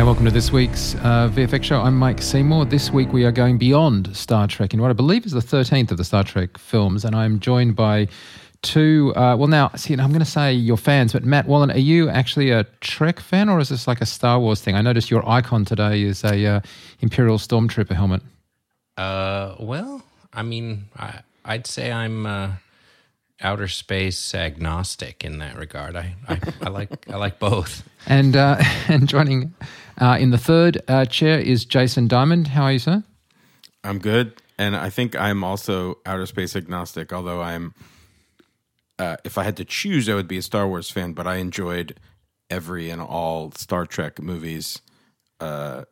Hi, welcome to this week's uh, VFX show. I'm Mike Seymour. This week we are going beyond Star Trek in what I believe is the 13th of the Star Trek films, and I'm joined by two. Uh, well, now, see, I'm going to say you're fans, but Matt Wallin, are you actually a Trek fan, or is this like a Star Wars thing? I noticed your icon today is a uh, Imperial Stormtrooper helmet. Uh, well, I mean, I, I'd say I'm uh, outer space agnostic in that regard. I, I, I like I like both. And uh, and joining uh, in the third uh, chair is Jason Diamond. How are you, sir? I'm good, and I think I'm also outer space agnostic. Although I'm, uh, if I had to choose, I would be a Star Wars fan. But I enjoyed every and all Star Trek movies, uh,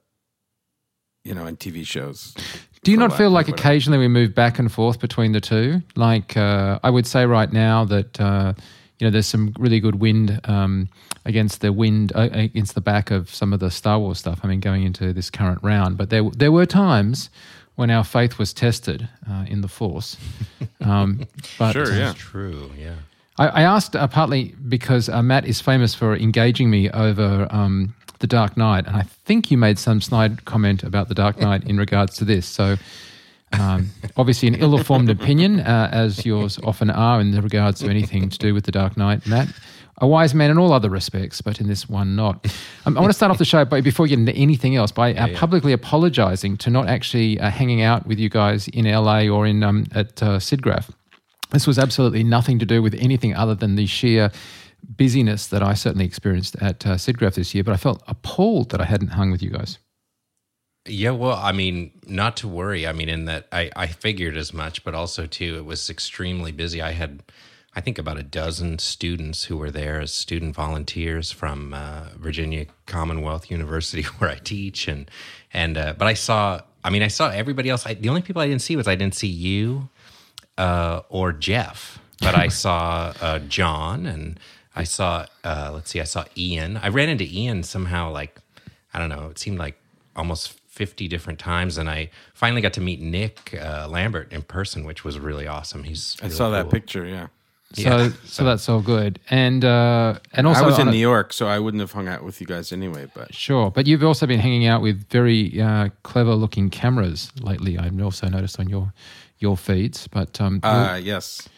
you know, and TV shows. Do you not feel like whatever. occasionally we move back and forth between the two? Like uh, I would say right now that uh, you know there's some really good wind um, against the wind uh, against the back of some of the Star Wars stuff. I mean, going into this current round, but there there were times when our faith was tested uh, in the Force. Um, but Sure, yeah. True. Yeah. I, I asked uh, partly because uh, Matt is famous for engaging me over um, the Dark Knight, and I think you made some snide comment about the Dark Knight in regards to this. So, um, obviously, an ill-informed opinion, uh, as yours often are in regards to anything to do with the Dark Knight, Matt. A wise man in all other respects, but in this one, not. Um, I want to start off the show, by, before we get into anything else, by uh, publicly apologising to not actually uh, hanging out with you guys in LA or in um, at uh, SIGGRAPH. This was absolutely nothing to do with anything other than the sheer busyness that I certainly experienced at uh, SIGGRAPH this year. But I felt appalled that I hadn't hung with you guys. Yeah. Well, I mean, not to worry. I mean, in that I I figured as much, but also too, it was extremely busy. I had. I think about a dozen students who were there as student volunteers from uh, Virginia Commonwealth University, where I teach, and and uh, but I saw. I mean, I saw everybody else. I, the only people I didn't see was I didn't see you uh, or Jeff, but I saw uh, John and I saw. Uh, let's see, I saw Ian. I ran into Ian somehow. Like I don't know. It seemed like almost. 50 different times and I finally got to meet Nick uh, Lambert in person which was really awesome. He's I really saw that picture. Yeah, So, Yeah. so that's all good. And uh, and also I was in a- New York, so I wouldn't have hung out with you guys anyway. But Sure, but you've also been hanging out with very uh, clever-looking cameras lately. I've also noticed on your your feeds. But um, uh, yes,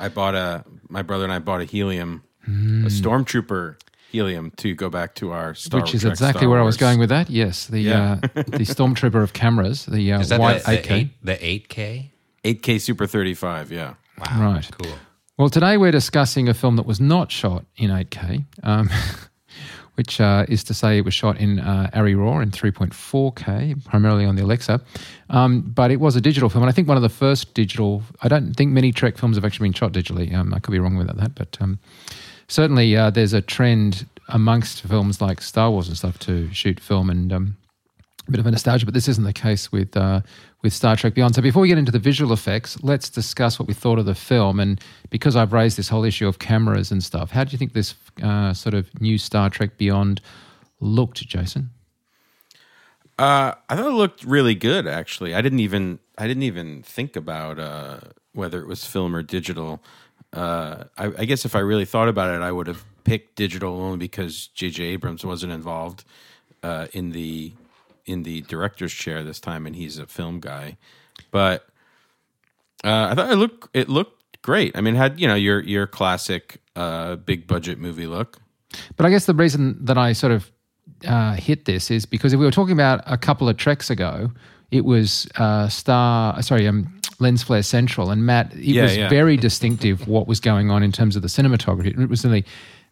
I bought a. My brother and I bought a helium, Hmm. a stormtrooper helium to go back to our Star which is Trek, exactly Star where I was going with that. Yes, the Yeah. uh, the stormtrooper of cameras, the uh, Is that white the, the, 8K. the 8K? 8K Super 35. Yeah. Wow. Right. Cool. Well, today we're discussing a film that was not shot in 8K, um, which uh, is to say it was shot in uh, Arri Raw in 3.4K, primarily on the Alexa. Um, but it was a digital film, and I think one of the first digital. I don't think many Trek films have actually been shot digitally. Um, I could be wrong about that, but um, certainly uh, there's a trend amongst films like Star Wars and stuff to shoot film and. Um, a bit of a nostalgia, but this isn't the case with uh, with Star Trek Beyond. So before we get into the visual effects, let's discuss what we thought of the film. And because I've raised this whole issue of cameras and stuff, how do you think this uh, sort of new Star Trek Beyond looked, Jason? Uh, I thought it looked really good. Actually, I didn't even I didn't even think about uh, whether it was film or digital. Uh, I, I guess if I really thought about it, I would have picked digital only because J.J. Abrams wasn't involved uh, in the in the director's chair this time, and he's a film guy. But uh, I thought it looked it looked great. I mean, had you know your your classic uh, big budget movie look. But I guess the reason that I sort of uh, hit this is because if we were talking about a couple of treks ago, it was uh, Star, sorry, um, Lens Flare Central, and Matt, it Yeah, was yeah. very distinctive what was going on in terms of the cinematography. It was really,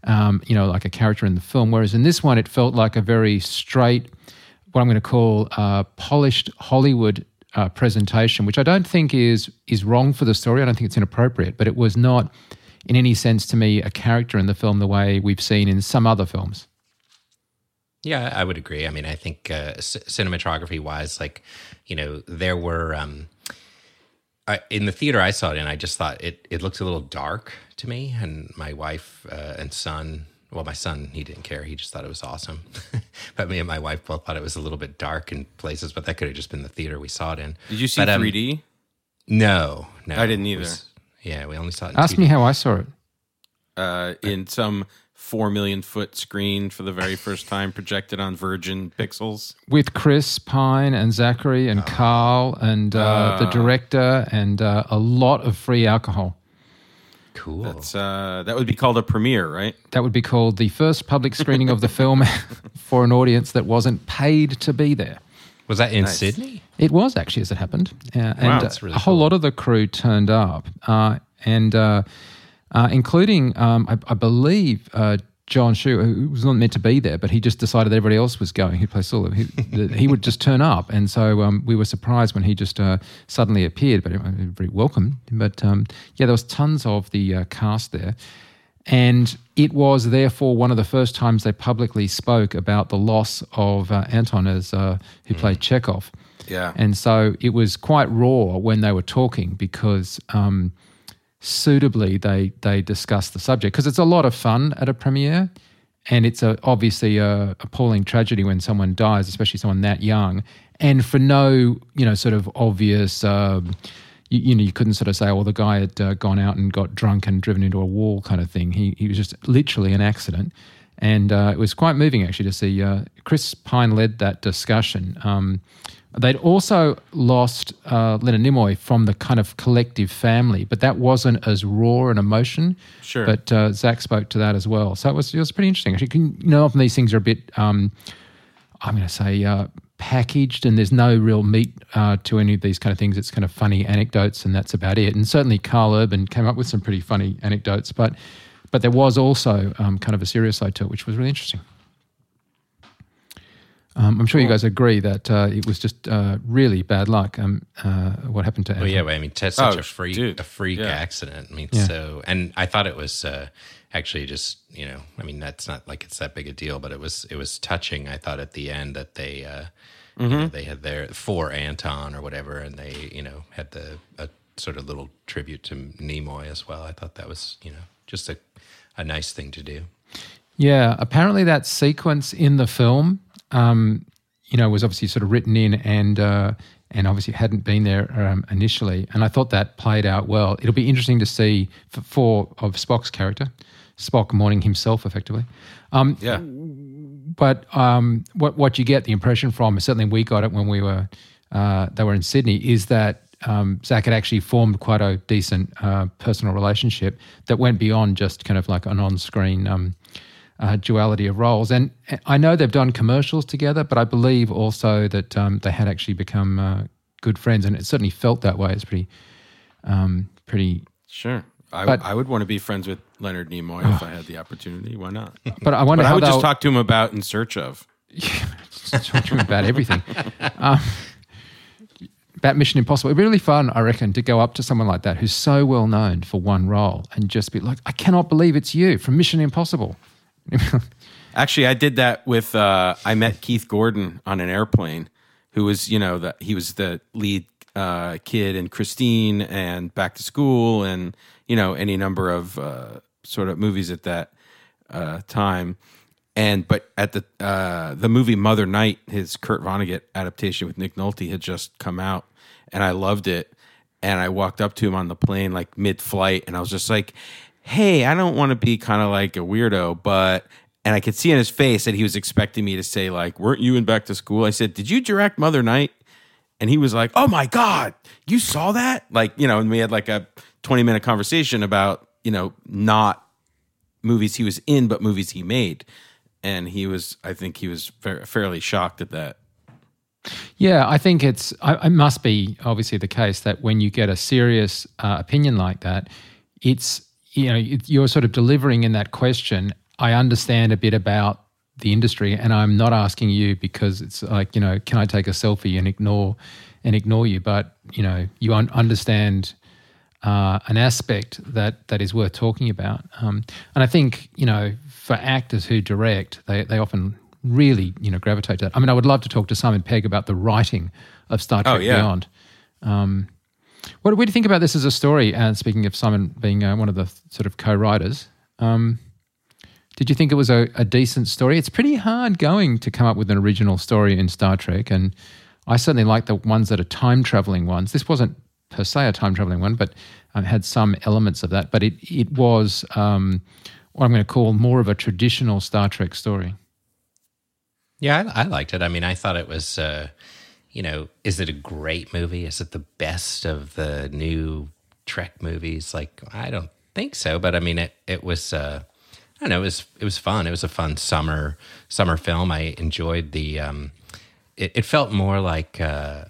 um, you know, like a character in the film. Whereas in this one, it felt like a very straight, what I'm going to call uh, polished Hollywood uh, presentation, which I don't think is is wrong for the story. I don't think it's inappropriate, but it was not, in any sense, to me, a character in the film the way we've seen in some other films. Yeah, I would agree. I mean, I think uh, c- cinematography wise, like, you know, there were um, I, in the theater I saw it in, I just thought it it looked a little dark to me, and my wife uh, and son. Well, my son, he didn't care. He just thought it was awesome. but me and my wife both thought it was a little bit dark in places, but that could have just been the theater we saw it in. Did you see But, um, 3D? No, no. I didn't either. was- yeah, we only saw it in Ask 2D. me how I saw it. uh, in some four million foot screen for the very first time, projected on Virgin Pixels. with Chris Pine and Zachary and Carl and uh, the director and uh, a lot of free alcohol. Cool. That's, uh, that would be called a premiere, right? That would be called the first public screening of the film for an audience that wasn't paid to be there. was that in Nice. Sydney? It was actually as it happened, uh, and Wow, uh, that's really a whole cool. lot of the crew turned up, uh, and uh, uh, including, um, I, I believe, uh, John Cho, who was not meant to be there, but he just decided everybody else was going. He plays Sulu. He, he would just turn up, and so um, we were surprised when he just uh, suddenly appeared. But very welcome. But um, yeah, there was tons of the uh, cast there. And it was therefore one of the first times they publicly spoke about the loss of uh, Anton as uh, who played Chekov. Yeah. And so it was quite raw when they were talking because um, suitably they they discussed the subject because it's a lot of fun at a premiere, and it's a, obviously a appalling tragedy when someone dies, especially someone that young, and for no you know sort of obvious. Um, you, you know, you couldn't sort of say, "Oh, the guy had uh, gone out and got drunk and driven into a wall," kind of thing. He he was just literally an accident, and uh, it was quite moving actually to see. Uh, Chris Pine led that discussion. Um, they'd also lost uh, Leonard Nimoy from the kind of collective family, but that wasn't as raw an emotion. Sure. But uh, Zach spoke to that as well, so it was it was pretty interesting. Actually, can, you know, often these things are a bit. Um, I'm going to say uh, packaged, and there's no real meat uh, to any of these kind of things. It's kind of funny anecdotes, and that's about it. And certainly, Carl Urban came up with some pretty funny anecdotes, but but there was also um, kind of a serious side to it, which was really interesting. Um, I'm sure you guys agree that uh, it was just uh, really bad luck. Um, uh, what happened to? Well, Anton. yeah, but I mean, that's such Oh, a freak, dude. a freak Yeah. accident. I mean, Yeah. so, and I thought it was uh, actually just, you know, I mean, that's not like it's that big a deal, but it was, it was touching. I thought at the end that they, uh, you know, they had their for Anton or whatever, and they, you know, had the a sort of little tribute to Nimoy as well. I thought that was, you know, just a, a nice thing to do. Yeah, apparently that sequence in the film, um, you know, was obviously sort of written in and uh, and obviously hadn't been there um, initially. And I thought that played out well. It'll be interesting to see for, for of Spock's character, Spock mourning himself effectively. Um, Yeah. but um, what what you get the impression from, certainly we got it when we were uh, they were in Sydney, is that um, Zach had actually formed quite a decent uh, personal relationship that went beyond just kind of like an on-screen um, uh, duality of roles. And I know they've done commercials together, but I believe also that um, they had actually become uh, good friends, and it certainly felt that way. It's pretty, um, pretty. Sure. I, But- I would want to be friends with Leonard Nimoy if I had the opportunity. Why not? But I wonder But I would just talk to him about In Search of. talk to him about everything. Um, about Mission Impossible. It'd be really fun, I reckon, to go up to someone like that who's so well known for one role and just be like, I cannot believe it's you from Mission Impossible. Actually, I did that with. Uh, I met Keith Gordon on an airplane, who was you know that he was the lead uh, kid in Christine and Back to School, and you know any number of uh, sort of movies at that uh, time. And but at the uh, the movie Mother Night, his Kurt Vonnegut adaptation with Nick Nolte had just come out, and I loved it. And I walked up to him on the plane like mid flight, and I was just like, "Hey, I don't want to be kind of like a weirdo, but." And I could see in his face that he was expecting me to say like, "Weren't you in Back to School?" I said, "Did you direct Mother Night?" And he was like, "Oh my god, you saw that?" Like, you know, and we had like a 20 minute conversation about, you know, not movies he was in, but movies he made. And he was, I think he was fa- fairly shocked at that. Yeah, I think it's, I, it must be obviously the case that when you get a serious uh, opinion like that, it's, you know, you're sort of delivering in that question. I understand a bit about the industry and I'm not asking you because it's like, you know, can I take a selfie and ignore and ignore you? But, you know, you un- understand uh, an aspect that that is worth talking about. Um, and I think you know for actors who direct, they they often really you know gravitate to that. I mean, I would love to talk to Simon Pegg about the writing of Star Trek yeah. Beyond. Um, what, what do you think about this as a story? And speaking of Simon being uh, one of the sort of co-writers, um, did you think it was a, a decent story? It's pretty hard going to come up with an original story in Star Trek, and I certainly like the ones that are time traveling ones. This wasn't per se a time traveling one, but um, had some elements of that. But it it was um, what I'm going to call more of a traditional Star Trek story. Yeah, I, I liked it. I mean, I thought it was, uh, you know, is it a great movie? Is it the best of the new Trek movies? Like, I don't think so, but I mean, it it was. Uh, I don't know. It was it was fun. It was a fun summer summer film. I enjoyed the. Um, it, it felt more like. Uh,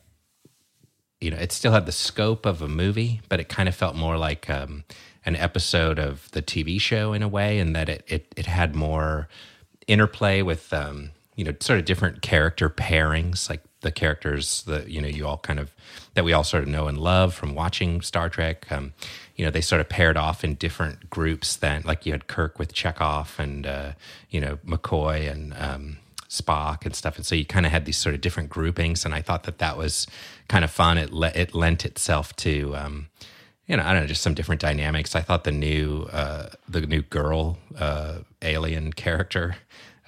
you know, it still had the scope of a movie, but it kind of felt more like um, an episode of the TV show in a way, and that it it, it had more interplay with um, you know sort of different character pairings, like the characters that you know you all kind of that we all sort of know and love from watching Star Trek. Um, you know, they sort of paired off in different groups. Then, like you had Kirk with Chekov and uh, you know McCoy and um, Spock and stuff. And so you kind of had these sort of different groupings, and I thought that that was kind of fun. It le- it lent itself to. Um, you know, I don't know, just some different dynamics. I thought the new, uh, the new girl uh, alien character,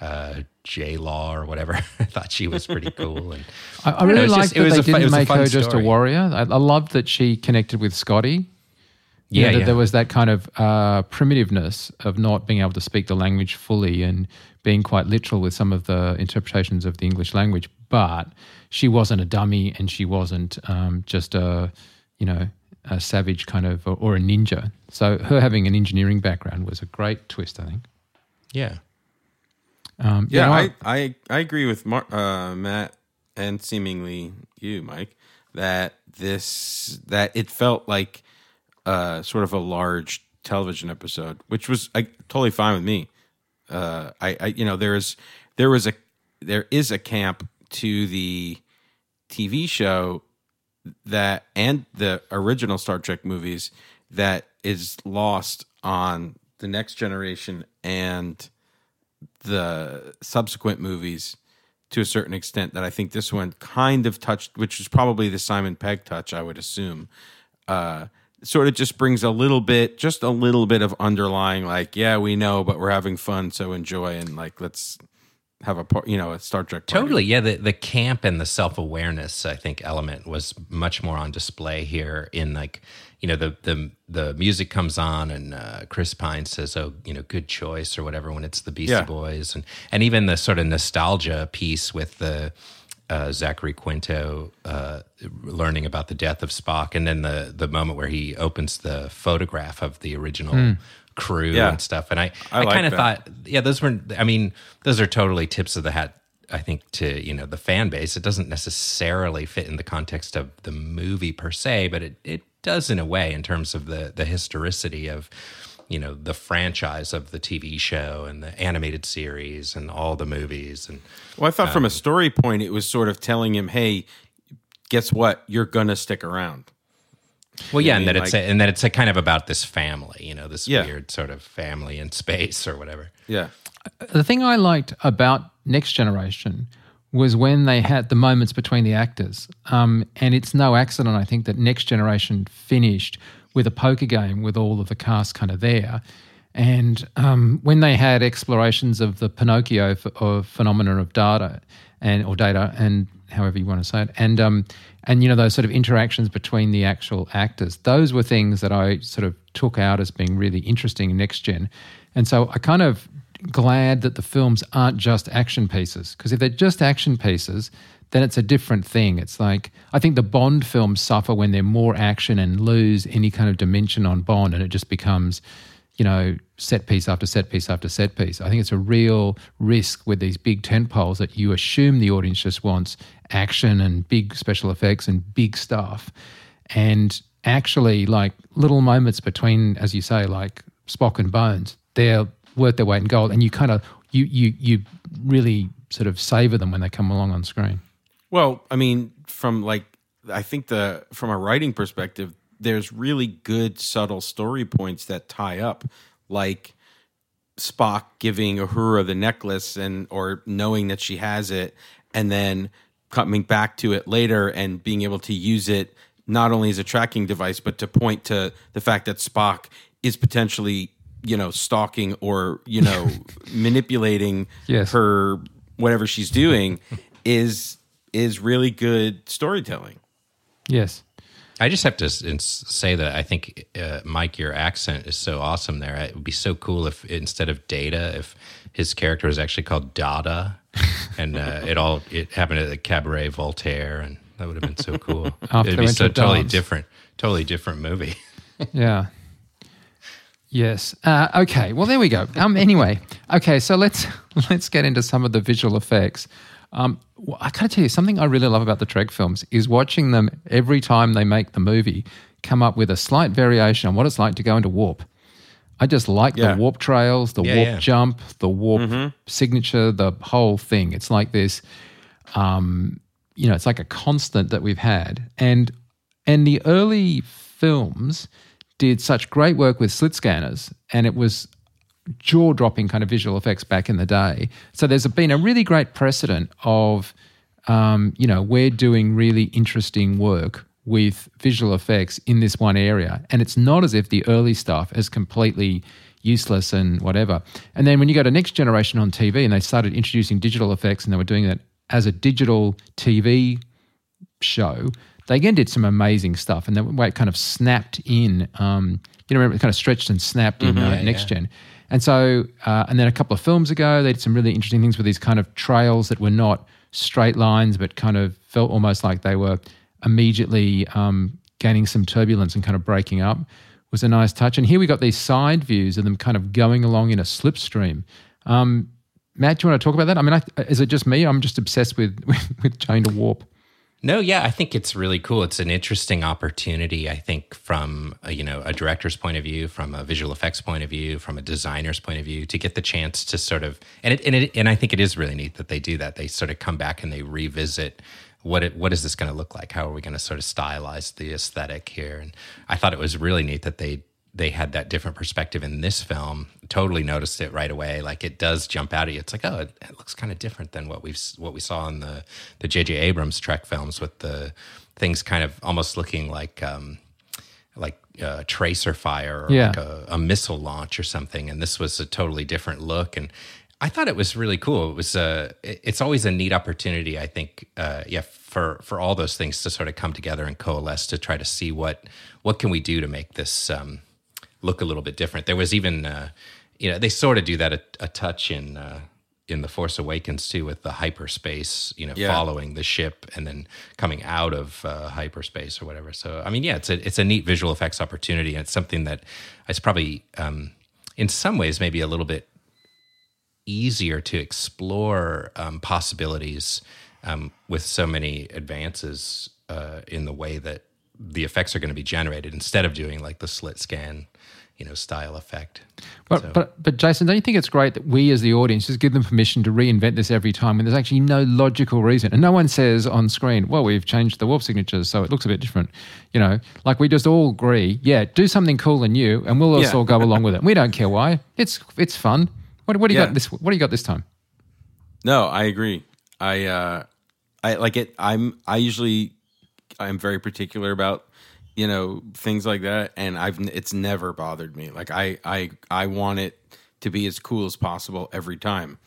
uh, Jaylah or whatever. I thought she was pretty cool. And I, I really liked just- that was they a didn't a make fun her just a warrior. I, I loved that she connected with Scotty. You Yeah, know, that yeah. there was that kind of uh, primitiveness of not being able to speak the language fully and being quite literal with some of the interpretations of the English language. But she wasn't a dummy, and she wasn't um, just a, you know, a savage kind of or, or a ninja. So her having an engineering background was a great twist, I think. yeah, Um, Yeah, you know, I, I I agree with Mar- uh, Matt and seemingly you, Mike, that this that it felt like uh, sort of a large television episode, which was uh, totally fine with me. Uh, I, I you know there is there was a there is a camp to the TV show that and the original Star Trek movies that is lost on the next generation and the subsequent movies to a certain extent that I think this one kind of touched, which is probably the Simon Pegg touch, I would assume. Uh, sort of just brings a little bit, just a little bit of underlying, like, yeah, we know, but we're having fun, so enjoy, and like, let's have a part, you know, a Star Trek. party. totally. Yeah, the the camp and the self awareness, I think, element was much more on display here. In like, you know, the the the music comes on and uh, Chris Pine says, "Oh, you know, good choice" or whatever when it's the Beastie Yeah. Boys, and and even the sort of nostalgia piece with the. Uh, Zachary Quinto uh, learning about the death of Spock, and then the the moment where he opens the photograph of the original crew Yeah. and stuff. And I, I I, like kind of thought, yeah, those were. I mean, those are totally tips of the hat. I think to you know the fan base, it doesn't necessarily fit in the context of the movie per se, but it it does in a way in terms of the the historicity of you know the franchise of the TV show and the animated series and all the movies and Well, I thought Um, from a story point, it was sort of telling him, hey, guess what? You're going to stick around. Well, yeah, I and mean, that it's like- a, and that it's a kind of about this family, you know, this Yeah. weird sort of family in space or whatever. Yeah. the thing I liked about Next Generation was when they had the moments between the actors. Um, and it's no accident, I think, that Next Generation finished with a poker game with all of the cast kind of there. And um, when they had explorations of the Pinocchio ph- of phenomena of data and or data and however you want to say it, and um, and you know those sort of interactions between the actual actors, those were things that I sort of took out as being really interesting in Next Gen. And so I kind of glad that the films aren't just action pieces because if they're just action pieces then it's a different thing it's like i think the bond films suffer when they're more action and lose any kind of dimension on bond and it just becomes you know set piece after set piece after set piece. I think it's a real risk with these big tent poles that you assume the audience just wants action and big special effects and big stuff. And actually like little moments between as you say like spock and bones they're worth their weight in gold and you kind of you you you really sort of savor them when they come along on screen. Well, I mean, from like, I think the from a writing perspective, there's really good subtle story points that tie up, like Spock giving Uhura the necklace and or knowing that she has it, and then coming back to it later and being able to use it not only as a tracking device but to point to the fact that Spock is potentially you know stalking or you know manipulating Yes. her whatever she's doing is is really good storytelling. yes I just have to say that I think, uh, Mike, your accent is so awesome there. It would be so cool if instead of Data, if his character was actually called Dada, and uh, it all it happened at the Cabaret Voltaire, and that would have been so cool. It'd be so totally different, totally different movie. Yeah. Yes. Uh, okay. Well, there we go. Um. Anyway. Okay. So let's let's get into some of the visual effects. Um. Well, I gotta tell you something I really love about the Trek films is watching them every time they make the movie come up with a slight variation on what it's like to go into warp. I just like Yeah. the warp trails, the Yeah, warp yeah. jump, the warp signature, the whole thing. It's like this um, you know, it's like a constant that we've had. And and the early films did such great work with slit scanners, and it was jaw dropping kind of visual effects back in the day. So there's been a really great precedent of, um, you know, we're doing really interesting work with visual effects in this one area. And it's not as if the early stuff is completely useless and whatever. And then when you go to next generation on TV and they started introducing digital effects and they were doing that as a digital TV show, they again did some amazing stuff. And the way it kind of snapped in, um, you know, remember it kind of stretched and snapped in uh, next gen. And so, uh, and then a couple of films ago, they did some really interesting things with these kind of trails that were not straight lines, but kind of felt almost like they were immediately um, gaining some turbulence and kind of breaking up. Was a nice touch. And here we got these side views of them kind of going along in a slipstream. Um, Matt, do you want to talk about that? I mean, I, is it just me? I'm just obsessed with with, with Chain to Warp. No, yeah, I think it's really cool. It's an interesting opportunity. I think from a, you know a director's point of view, from a visual effects point of view, from a designer's point of view, to get the chance to sort of and it and it and I think it is really neat that they do that. They sort of come back and they revisit what it what is this going to look like? How are we going to sort of stylize the aesthetic here? And I thought it was really neat that they they had that different perspective in this film. Totally noticed it right away. Like it does jump out at you. It's like, oh, it, it looks kind of different than what we've what we saw in the the J.J. Abrams Trek films with the things kind of almost looking like um, like uh, tracer fire or Yeah. like a, a missile launch or something. And this was a totally different look. And I thought it was really cool. It was uh, it- it's always a neat opportunity. I think, uh, yeah, for for all those things to sort of come together and coalesce to try to see what what can we do to make this um, look a little bit different. There was even, uh, you know, they sort of do that a, a touch in uh, in the Force Awakens too, with the hyperspace, you know, Yeah. following the ship and then coming out of uh, hyperspace or whatever. So, I mean, yeah, it's a it's a neat visual effects opportunity, and it's something that is probably, um, in some ways, maybe a little bit easier to explore um, possibilities um, with so many advances uh, in the way that the effects are going to be generated instead of doing like the slit scan, you know, style effect. But, So- but but Jason, don't you think it's great that we as the audience just give them permission to reinvent this every time when there's actually no logical reason, and no one says on screen, "Well, we've changed the warp signatures, so it looks a bit different." You know, like we just all agree, yeah, do something cool and new, and we'll also Yeah. go along with it. We don't care why. It's it's fun. What, what do you Yeah. got this? What do you got this time? No, I agree. I uh I like it I'm I usually I'm very particular about you know things like that and I've it's never bothered me. Like I I I want it to be as cool as possible every time.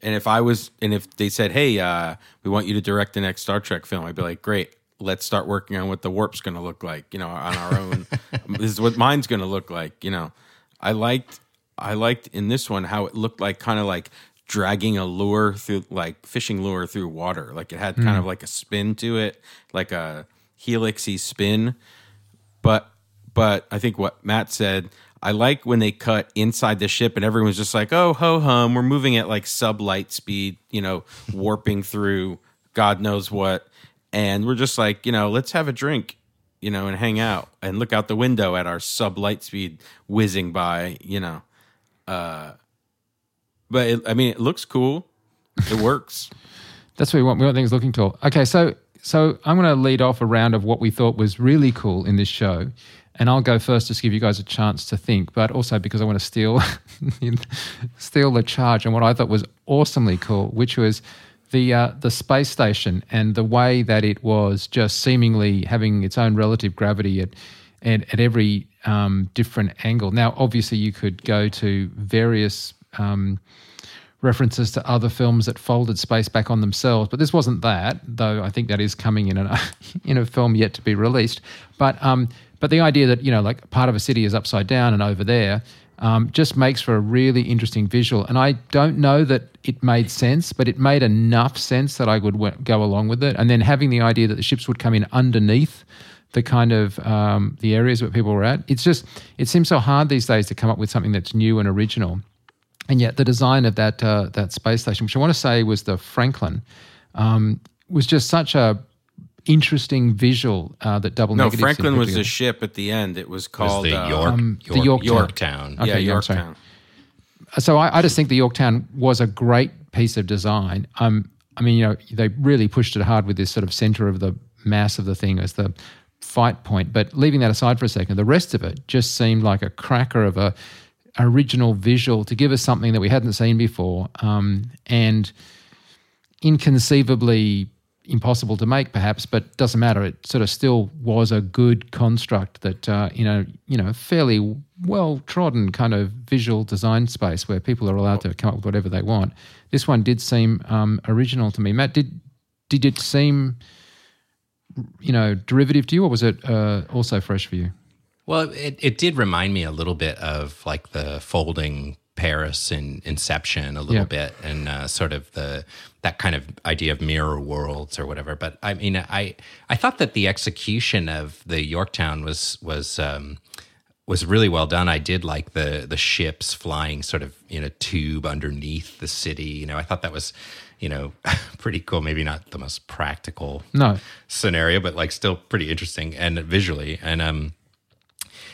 And if I was and if they said, "Hey, uh we want you to direct the next Star Trek film." I'd be like, "Great. Let's start working on what the warp's going to look like, you know, on our own. this is what mine's going to look like, you know." I liked I liked in this one how it looked like kind of like dragging a lure through like fishing lure through water. Like it had kind of like a spin to it, like a helixy spin. But but I think what Matt said, I like when they cut inside the ship and everyone's just like, "Oh, ho hum, we're moving at like sub light speed, you know, warping through God knows what." And we're just like, you know, let's have a drink, you know, and hang out and look out the window at our sub light speed whizzing by, you know. Uh but it, I mean, it looks cool. It works. That's what we want. We want things looking tall. Okay, so so I'm going to lead off a round of what we thought was really cool in this show, and I'll go first just to give you guys a chance to think, but also because I want to steal steal the charge on what I thought was awesomely cool, which was the uh, the space station and the way that it was just seemingly having its own relative gravity at at, at every um, different angle. Now, obviously, you could go to various um, references to other films that folded space back on themselves. But this wasn't that, though. I think that is coming in a in a film yet to be released. But um, but the idea that you know, like part of a city is upside down and over there. Um, just makes for a really interesting visual. And I don't know that it made sense, but it made enough sense that I would w- go along with it. And then having the idea that the ships would come in underneath the kind of um, the areas where people were at. It's just it seems so hard these days to come up with something that's new and original. And yet, the design of that uh, that space station, which I want to say was the Franklin, um, was just such a interesting visual uh, that double No, negatives didn't Franklin was together. the ship at the end. It was Was called the uh, York, um, the York, Yorktown. Yorktown. Okay, yeah, yeah, Yorktown. so I, I just think the Yorktown was a great piece of design. Um, I mean, you know, they really pushed it hard with this sort of center of the mass of the thing as the fight point. But leaving that aside for a second, the rest of it just seemed like a cracker of a original visual to give us something that we hadn't seen before, um, and inconceivably impossible to make, perhaps, but doesn't matter. It sort of still was a good construct that uh, in a you know fairly well trodden kind of visual design space where people are allowed to come up with whatever they want. This one did seem um, original to me. Matt, did did it seem you know derivative to you, or was it uh, also fresh for you? Well, it, it did remind me a little bit of like the folding Paris in Inception, a little Yeah. bit, and uh, sort of the that kind of idea of mirror worlds or whatever. But I mean, I I thought that the execution of the Yorktown was was um, was really well done. I did like the the ships flying sort of in a tube underneath the city. You know, I thought that was you know pretty cool. Maybe not the most practical No, scenario, but like still pretty interesting and visually. And um,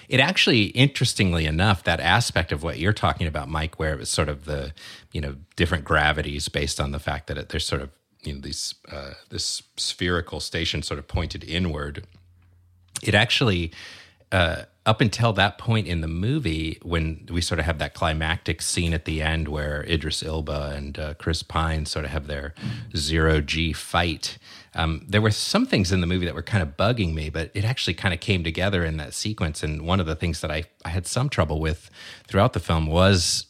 it actually, interestingly enough, that aspect of what you're talking about, Mike, where it was sort of the you know different gravities based on the fact that it, there's sort of you know these uh, this spherical station sort of pointed inward. It actually. Uh, up until that point in the movie, when we sort of have that climactic scene at the end where Idris Elba and uh, Chris Pine sort of have their zero G fight, um, there were some things in the movie that were kind of bugging me, but it actually kind of came together in that sequence. And one of the things that I, I had some trouble with throughout the film was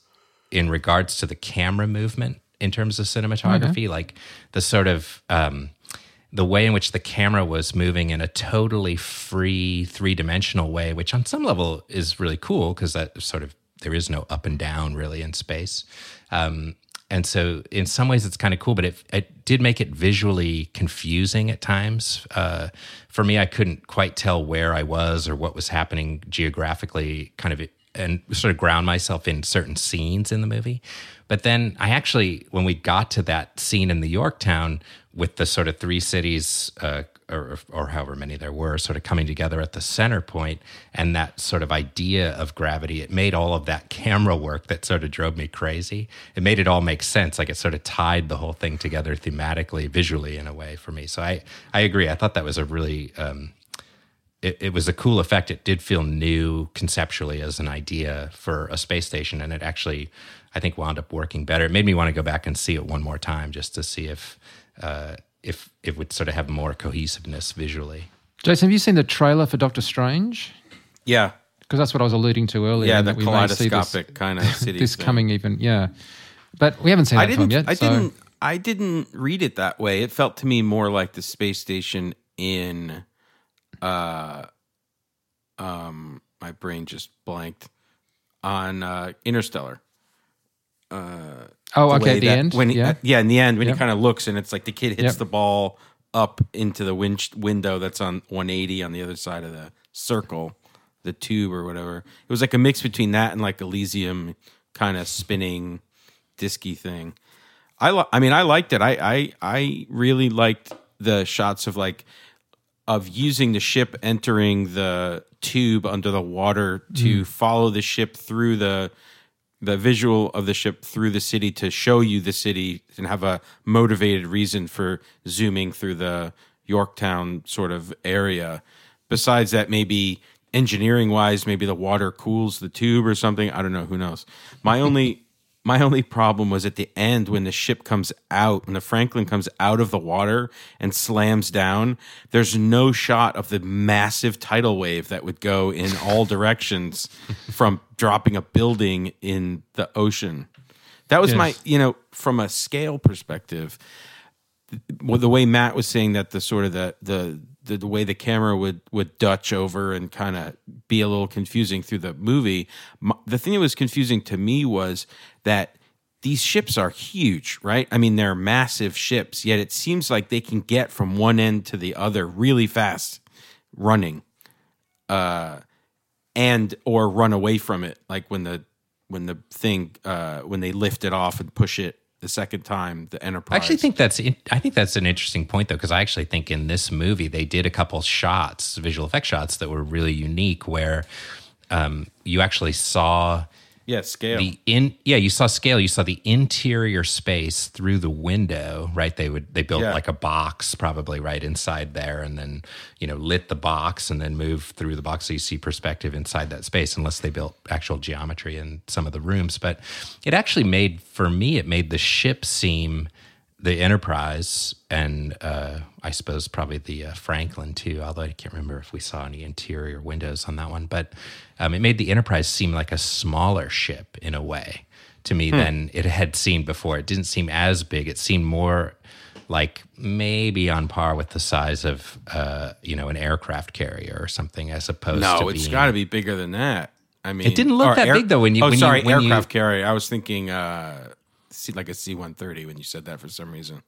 in regards to the camera movement in terms of cinematography, like the sort of um, the way in which the camera was moving in a totally free three dimensional way, which on some level is really cool because that sort of there is no up and down really in space. Um, and so in some ways it's kind of cool, but it, it did make it visually confusing at times. Uh, for me, I couldn't quite tell where I was or what was happening geographically, kind of and sort of ground myself in certain scenes in the movie. But then I actually, when we got to that scene in the Yorktown with the sort of three cities, uh, or, or however many there were, sort of coming together at the center point, and that sort of idea of gravity, it made all of that camera work that sort of drove me crazy. It made it all make sense. Like it sort of tied the whole thing together thematically, visually in a way for me. So I, I agree. I thought that was a really, um, it, it was a cool effect. It did feel new conceptually as an idea for a space station, and it actually, I think, wound up working better. It made me want to go back and see it one more time just to see if uh, if it would sort of have more cohesiveness visually. Jason, have you seen the trailer for Doctor Strange? Yeah, Because that's what I was alluding to earlier. yeah, the that we may see this- kaleidoscopic kind of city. this thing. coming even yeah but we haven't seen I that film didn't. yet I so didn't. I didn't read it that way. It felt to me more like the space station in, uh, um, my brain just blanked on uh, Interstellar. Oh okay at the end? when he- yeah. yeah in the end when Yep. he kind of looks and it's like the kid hits Yep. the ball up into the win- window that's on 180 on the other side of the circle the tube or whatever. It was like a mix between that and like elysium kind of spinning disky thing. I i mean i liked it. I i i really liked the shots of like of using the ship entering the tube under the water to mm. follow the ship through the the visual of the ship through the city to show you the city and have a motivated reason for zooming through the Yorktown sort of area. Besides that, maybe engineering wise, maybe the water cools the tube or something. I don't know. Who knows? My only my only problem was at the end when the ship comes out, when the Franklin comes out of the water and slams down. There's no shot of the massive tidal wave that would go in all directions from dropping a building in the ocean. That was my, you know, from a scale perspective, well, the way Matt was saying that the sort of the the the, the way the camera would would dutch over and kind of be a little confusing through the movie. m the thing that was confusing to me was that these ships are huge, right? I mean, they're massive ships, yet it seems like they can get from one end to the other really fast, running, uh, and or run away from it, like when the when the thing uh, when they lift it off and push it the second time, the Enterprise. I actually think that's I think that's an interesting point though because I actually think in this movie they did a couple shots, visual effect shots that were really unique where um, you actually saw yeah, scale. the in yeah you saw scale you saw the interior space through the window right they would they built Yeah. like a box probably right inside there and then you know lit the box and then moved through the box so you see perspective inside that space unless they built actual geometry in some of the rooms but it actually made for me it made the ship seem the enterprise and uh, i suppose probably the uh, franklin too although i can't remember if we saw any interior windows on that one but um, it made the enterprise seem like a smaller ship in a way to me than it had seemed before it didn't seem as big it seemed more like maybe on par with the size of uh, you know an aircraft carrier or something as opposed to no, it's being- got to be bigger than that. I mean, It didn't look that big, though, when you- Oh, when you- sorry, when you- aircraft carrier. I was thinking, uh, like a C one thirty when you said that for some reason.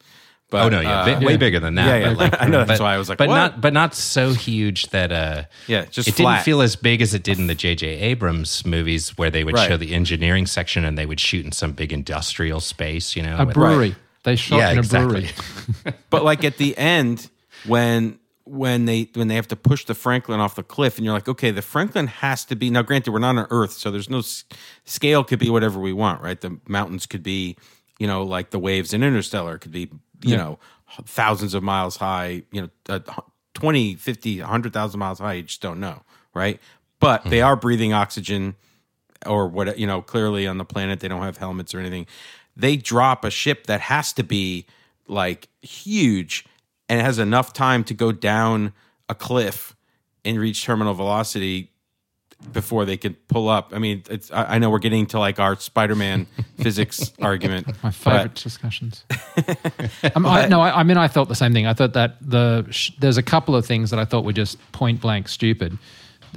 But Oh no, yeah, uh, bi- way bigger than that. yeah, yeah. but like, I know, that's but- why I was like, but what? not, but not so huge that uh, Yeah, just it flat. didn't feel as big as it did in the J.J. Abrams movies, where they would Right. show the engineering section and they would shoot in some big industrial space, you know. A with- brewery. They shot Yeah, in a exactly. brewery. but like at the end when when they when they have to push the Franklin off the cliff and you're like okay the Franklin has to be now granted we're not on earth so there's no s- scale could be whatever we want right? The mountains could be you know like the waves in interstellar could be you know thousands of miles high you know uh, 20 50 100,000 miles high you just don't know right? But they are breathing oxygen or what you know clearly on the planet they don't have helmets or anything. They drop a ship that has to be like huge and it has enough time to go down a cliff and reach terminal velocity before they can pull up i mean it's i I know we're getting to like our spider-man physics argument My but- favorite discussions. um, I, no, I, I mean, I thought the same thing. I thought that the sh- there's a couple of things that I thought were just point blank stupid.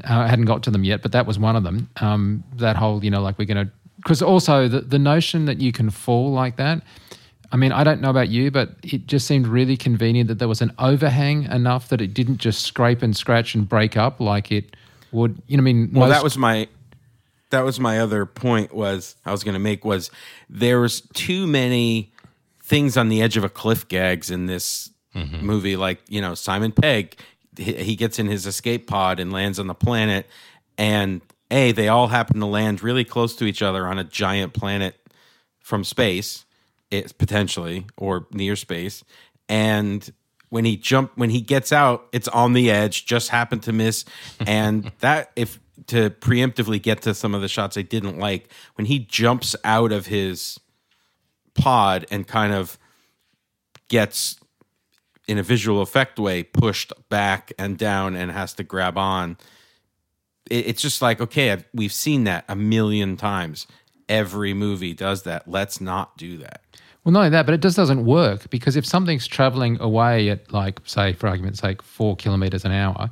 Uh, I hadn't got to them yet, but that was one of them. Um, that whole, you know, like we're going to, because also the, the notion that you can fall like that. I mean, I don't know about you, but it just seemed really convenient that there was an overhang enough that it didn't just scrape and scratch and break up like it would. You know, I mean, well most- that was my that was my other point was i was going to make was there was too many things on the edge of a cliff gags in this mm-hmm. movie like you know simon pegg he, he gets in his escape pod and lands on the planet and a they all happen to land really close to each other on a giant planet from space it's potentially or near space. And when he jump when he gets out it's on the edge just happened to miss. And that if to preemptively get to some of the shots i didn't like when he jumps out of his pod and kind of gets in a visual effect way pushed back and down and has to grab on it, it's just like okay I've, we've seen that a million times. Every movie does that. Let's not do that Well, not only that, but it just doesn't work because if something's traveling away at, like, say, for argument's sake, four kilometers an hour,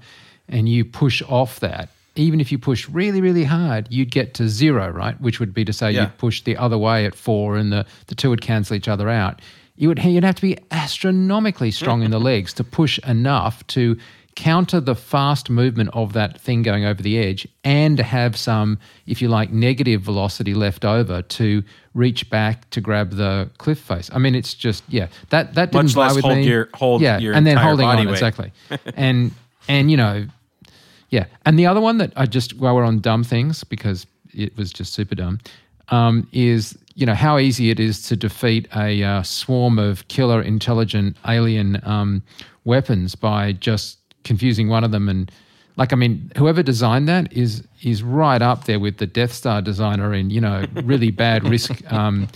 and you push off that, even if you push really, really hard, you'd get to zero, right? Which would be to say Yeah. you'd push the other way at four and the, the two would cancel each other out. You would, you'd have to be astronomically strong in the legs to push enough to counter the fast movement of that thing going over the edge and have some, if you like, negative velocity left over to reach back to grab the cliff face. I mean, it's just yeah, that that didn't Much fly less with hold me. your- hold yeah, your and then entire holding body on weight. exactly, and and you know, yeah, and the other one that I just while we're on dumb things because it was just super dumb, um, is you know how easy it is to defeat a uh, swarm of killer intelligent alien um, weapons by just confusing one of them and like I mean whoever designed that is is right up there with the Death Star designer in you know really bad risk um,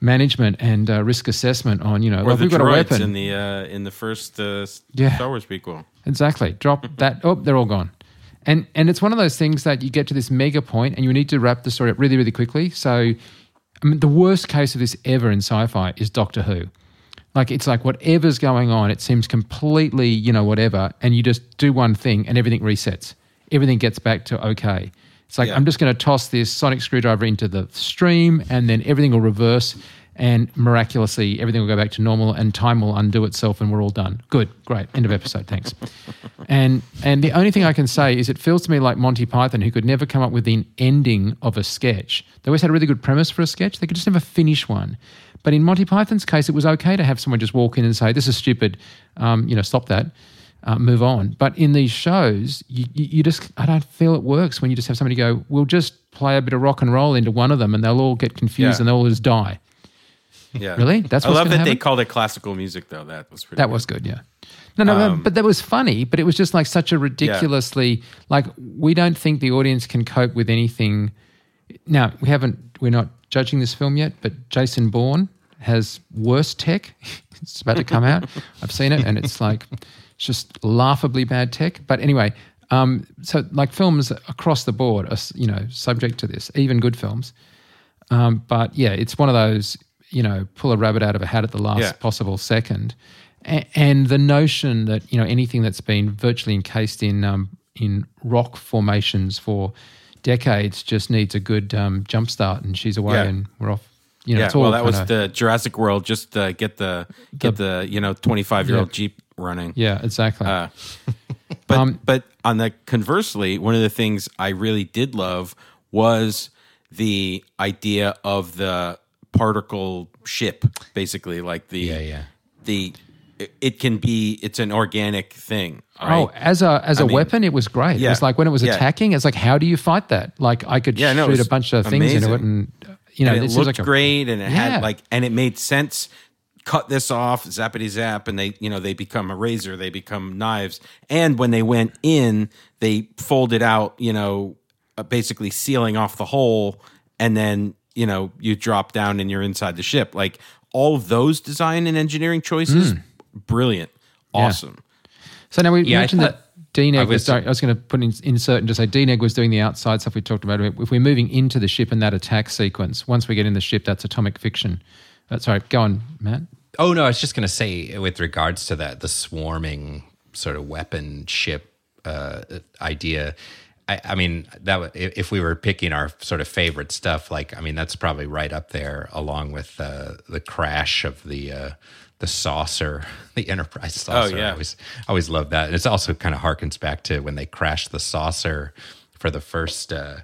management and uh, risk assessment on you know or well, the we've got a weapon in the uh, in the first uh, Yeah. Star Wars prequel. Exactly. Drop that. Oh, they're all gone. And and it's one of those things that you get to this mega point and you need to wrap the story up really really quickly. So I mean, the worst case of this ever in sci-fi is Doctor Who. Like it's like whatever's going on, it seems completely, you know, whatever, and you just do one thing and everything resets. Everything gets back to okay. It's like Yeah. I'm just going to toss this sonic screwdriver into the stream, and then everything will reverse, and miraculously everything will go back to normal, and time will undo itself, and we're all done. Good, great, end of episode. Thanks. and and the only thing I can say is it feels to me like Monty Python, who could never come up with an ending of a sketch. They always had a really good premise for a sketch. They could just never finish one. But in Monty Python's case, it was okay to have someone just walk in and say, "This is stupid," um, you know, stop that uh, move on. But in these shows, you, you, you just, I don't feel it works when you just have somebody go, we'll just play a bit of rock and roll into one of them and they'll all get confused Yeah. and they'll all just die. Yeah. Really? That's I love that they called it classical music, though. That was pretty That good. was good, yeah. No, no, but that was funny, but it was just like such a ridiculously, like, we don't think the audience can cope with anything. Now, we haven't, we're not judging this film yet, but Jason Bourne has worse tech. it's about to come out. I've seen it, and it's like, it's just laughably bad tech. But anyway, um, so like films across the board are, you know, subject to this, even good films. Um, but yeah, it's one of those, you know, pull a rabbit out of a hat at the last Yeah. possible second. A- and the notion that, you know, anything that's been virtually encased in, um, in rock formations for decades just needs a good um, jump start and she's away Yeah. and we're off. You know, yeah, well, that was the Jurassic World. Just uh, get the get the, you know twenty five year old Jeep running. Yeah, exactly. Uh, But Um, but on the conversely, one of the things I really did love was the idea of the particle ship, basically like the Yeah, yeah. the it- can be it's an organic thing. Right? Oh, as a as a mean, weapon, it was great. It yeah, was like when it was yeah. attacking, it's like how do you fight that? Like I could Yeah, no, shoot a bunch of things into it, and you know, and it looked like a, great and it Yeah. had like and it made sense cut this off zappity zap and they you know they become a razor they become knives and when they went in they folded out you know uh, basically sealing off the hole and then you know you drop down and you're inside the ship like all of those design and engineering choices Hmm. brilliant awesome So now we Yeah, I mentioned that thought- DNEG I was. was- sorry, I was going to put in insert and just say DNEG was doing the outside stuff we talked about. If we're moving into the ship in that attack sequence, once we get in the ship, that's atomic fiction. Uh, sorry, go on, Matt. Oh no, I was just going to say with regards to that, the swarming sort of weapon ship uh, idea. I, I mean, that if we were picking our sort of favorite stuff, like I mean, that's probably right up there, along with uh, the crash of the uh, the saucer, the Enterprise saucer. Oh, yeah. I always I always love that. And it's also kind of harkens back to when they crashed the saucer for the first. Uh,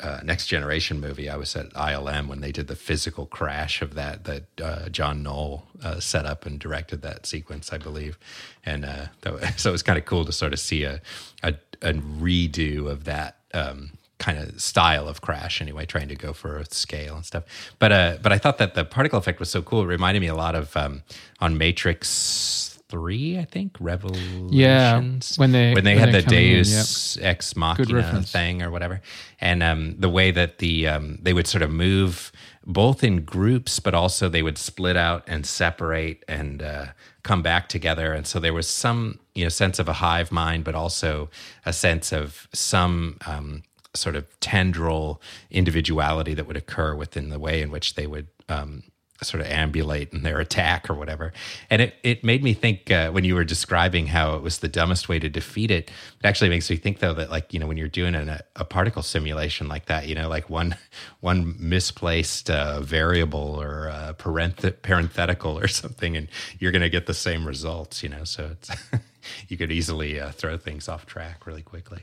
uh, next generation movie. I was at ILM when they did the physical crash of that that uh, John Knoll uh, set up and directed that sequence, I believe. And uh, that so it was kind of cool to sort of see a a, a redo of that. Um, kind of style of crash anyway trying to go for a scale and stuff. But uh but i thought that the particle effect was so cool it reminded me a lot of um on matrix 3 i think revolutions when they- when they when had the coming in, deus ex machina thing or whatever. And um, the way that the um, they would sort of move both in groups but also they would split out and separate and uh, come back together. And so there was some you know sense of a hive mind but also a sense of some um, sort of tendril individuality that would occur within the way in which they would um, sort of ambulate in their attack or whatever. And it, it made me think uh, when you were describing how it was the dumbest way to defeat it, it actually makes me think though that like, you know, when you're doing an, a particle simulation like that, you know, like one, one misplaced uh, variable or uh, parenth- parenthetical or something, and you're going to get the same results, you know, so it's, you could easily uh, throw things off track really quickly.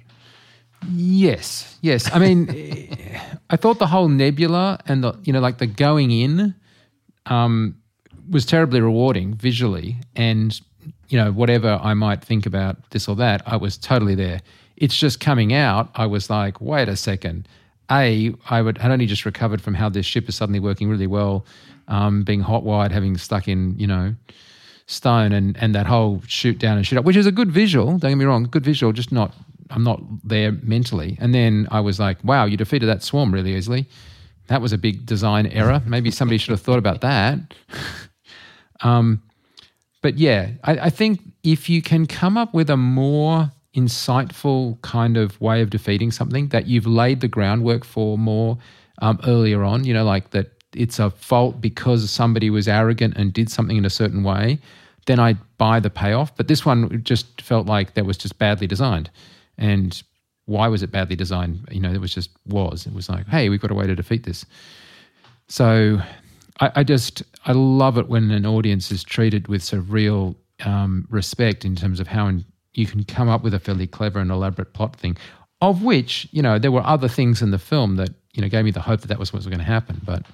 Yes, yes. I mean, I thought the whole nebula and the you know like the going in um, was terribly rewarding visually, and you know whatever I might think about this or that, I was totally there. It's just coming out. I was like, wait a second. A, I would had only just recovered from how this ship is suddenly working really well, um, being hot wired, having stuck in you know stone and and that whole shoot down and shoot up, which is a good visual. Don't get me wrong, good visual, just not. I'm not there mentally. And then I was like, wow, you defeated that swarm really easily. That was a big design error. Maybe somebody should have thought about that. um, but yeah, I, I think if you can come up with a more insightful kind of way of defeating something that you've laid the groundwork for more um, earlier on, you know, like that it's a fault because somebody was arrogant and did something in a certain way, then I'd buy the payoff. But this one just felt like that was just badly designed. And why was it badly designed? You know, it was just was. It was like, hey, we've got a way to defeat this. So I, I just I love it when an audience is treated with sort of real um, respect in terms of how in, you can come up with a fairly clever and elaborate plot thing, of which you know there were other things in the film that you know gave me the hope that that was what was going to happen, but.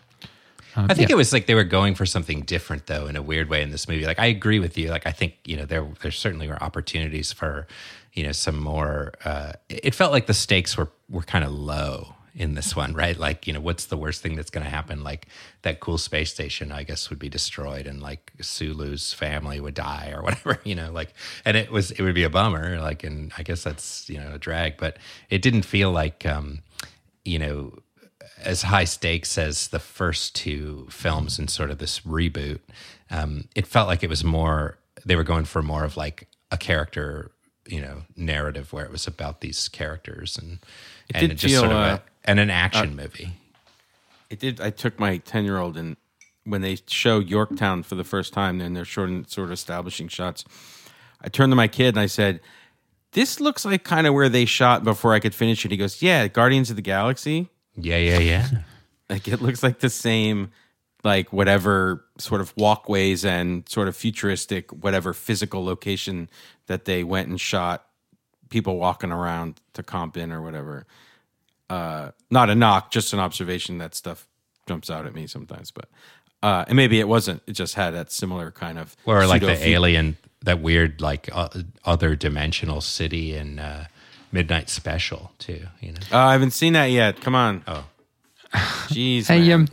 Um, I think yeah. it was like they were going for something different, though, in a weird way in this movie. Like I agree with you. Like I think you know there there certainly were opportunities for you know some more. Uh, it felt like the stakes were were kind of low in this one, right? Like, you know, what's the worst thing that's going to happen? Like that cool space station, I guess, would be destroyed, and like Sulu's family would die or whatever, you know, like, and it was it would be a bummer, like, and I guess that's you know a drag, but it didn't feel like, um, you know, as high stakes as the first two films in sort of this reboot. Um, it felt like it was more they were going for more of like a character, you know, narrative where it was about these characters and it and it just feel, sort of uh, a, and an action uh, movie. It did. I took my ten year old and when they show Yorktown for the first time, and they're short and sort of establishing shots. I turned to my kid and I said, "This looks like kind of where they shot before I could finish it." He goes, "Yeah, Guardians of the Galaxy." Yeah, yeah, yeah. like it looks like the same, like whatever sort of walkways and sort of futuristic, whatever physical location that they went and shot people walking around to comp in or whatever. Uh, not a knock, just an observation. That stuff jumps out at me sometimes, but uh, and maybe it wasn't. It just had that similar kind of or like the alien, that weird like uh, other dimensional city in uh, Midnight Special too. You know, uh, I haven't seen that yet. Come on. Oh, Jeez. hey, um,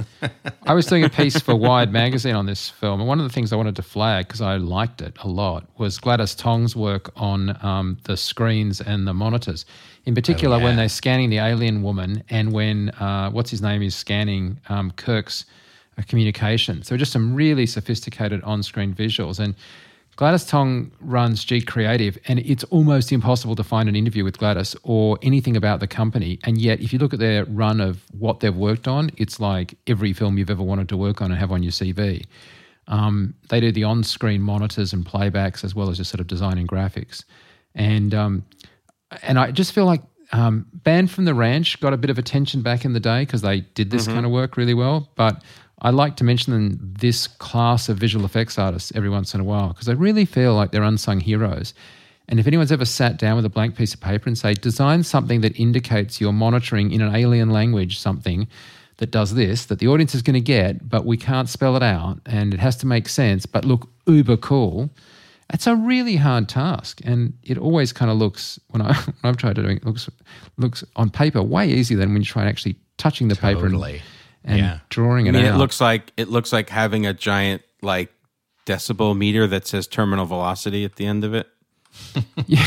I was doing a piece for Wired magazine on this film, and one of the things I wanted to flag because I liked it a lot was Gladys Tong's work on um, the screens and the monitors. In particular, oh, yeah. when they're scanning the alien woman, and when uh, what's his name is scanning um, Kirk's uh, communication. So just some really sophisticated on-screen visuals and Gladys Tong runs G Creative, and it's almost impossible to find an interview with Gladys or anything about the company. And yet, if you look at their run of what they've worked on, it's like every film you've ever wanted to work on and have on your CV. Um, they do the on screen monitors and playbacks as well as just sort of designing graphics. And, um, and I just feel like um, Band from the Ranch got a bit of attention back in the day because they did this mm-hmm. kind of work really well. But I like to mention this class of visual effects artists every once in a while because I really feel like they're unsung heroes. And if anyone's ever sat down with a blank piece of paper and say, design something that indicates you're monitoring in an alien language something that does this, that the audience is going to get, but we can't spell it out and it has to make sense, but look uber cool. It's a really hard task, and it always kind of looks when I when I've tried to do it, looks looks on paper way easier than when you try actually touching the totally. paper and and yeah. drawing it I mean, out. It looks like it looks like having a giant like decibel meter that says terminal velocity at the end of it. yeah.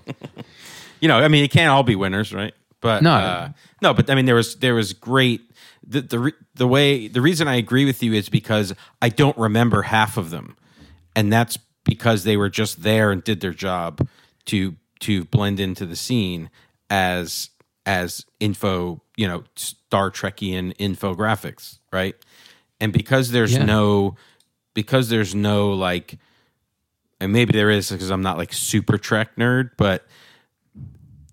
you know, I mean, it can't all be winners, right? But no, uh, no. But I mean, there was there was great. The the the way the reason I agree with you is because I don't remember half of them, and that's because they were just there and did their job to to blend into the scene as as info, you know, Star Trekian infographics, right? And because there's yeah. no, because there's no like, and maybe there is because I'm not like super Trek nerd, but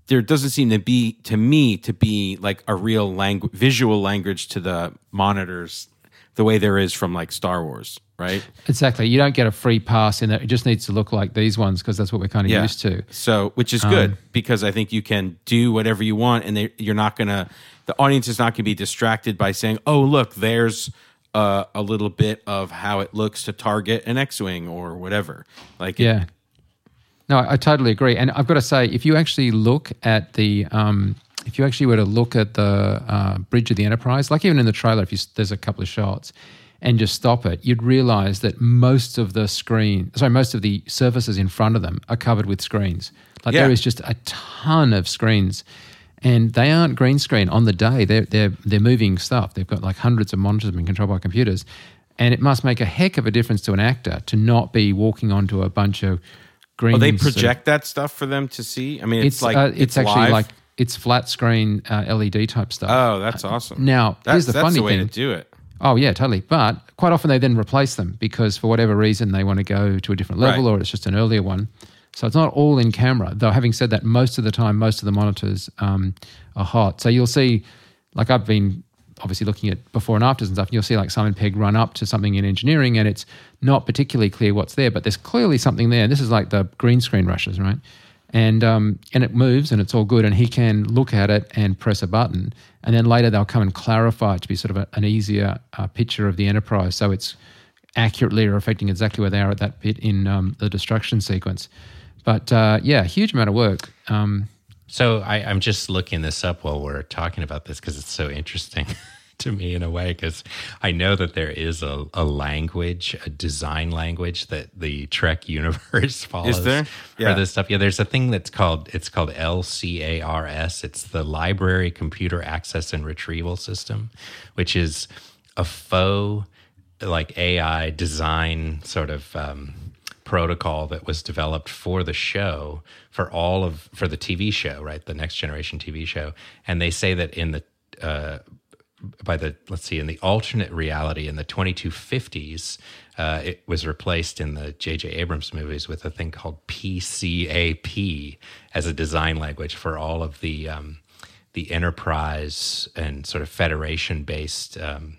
there doesn't seem to be to me to be like a real language, visual language to the monitors, the way there is from like Star Wars, right? Exactly. You don't get a free pass in that. It just needs to look like these ones because that's what we're kind of yeah. used to. So, which is good um, because I think you can do whatever you want, and they, you're not gonna. The audience is not going to be distracted by saying, "Oh, look, there's." Uh, a little bit of how it looks to target an X-wing or whatever. Like, yeah, it, no, I, totally agree. And I've got to say, if you actually look at the, um, if you actually were to look at the uh, bridge of the Enterprise, like even in the trailer, if you, there's a couple of shots, and just stop it, you'd realize that most of the screen, sorry, most of the surfaces in front of them are covered with screens. Like yeah. there is just a ton of screens, and they aren't green screen on the day. They're they're they're moving stuff. They've got like hundreds of monitors being controlled by computers, and it must make a heck of a difference to an actor to not be walking onto a bunch of green. Oh, they project that stuff for them to see. I mean, it's, it's like uh, it's, it's, actually live. like it's flat screen uh, LED type stuff. Oh, that's awesome. Now, that's, here's the that's funny the way thing. to do it. Oh yeah, totally. But quite often they then replace them because for whatever reason they want to go to a different level Right. or it's just an earlier one. So it's not all in camera. Though having said that, most of the time, most of the monitors um, are hot. So you'll see, like I've been obviously looking at before and afters and stuff. And you'll see like Simon Pegg run up to something in engineering, and it's not particularly clear what's there, but there's clearly something there. And this is like the green screen rushes, right? And um, and it moves and it's all good, and he can look at it and press a button, and then later they'll come and clarify it to be sort of a, an easier uh, picture of the enterprise, so it's accurately reflecting exactly where they are at that bit in um, the destruction sequence. But uh, yeah, huge amount of work. Um, So I, I'm just looking this up while we're talking about this because it's so interesting to me in a way. Because I know that there is a, a language, a design language that the Trek universe follows Is there? for this stuff. Yeah, there's a thing that's called it's called LCARS. It's the Library Computer Access and Retrieval System, which is a faux like AI design sort of um, protocol that was developed for the show for all of for the TV show, right? The next generation TV show, and they say that in the uh, by the let's see in the alternate reality in the 2250s uh, it was replaced in the jj abrams movies with a thing called pcap as a design language for all of the um, the enterprise and sort of federation based um,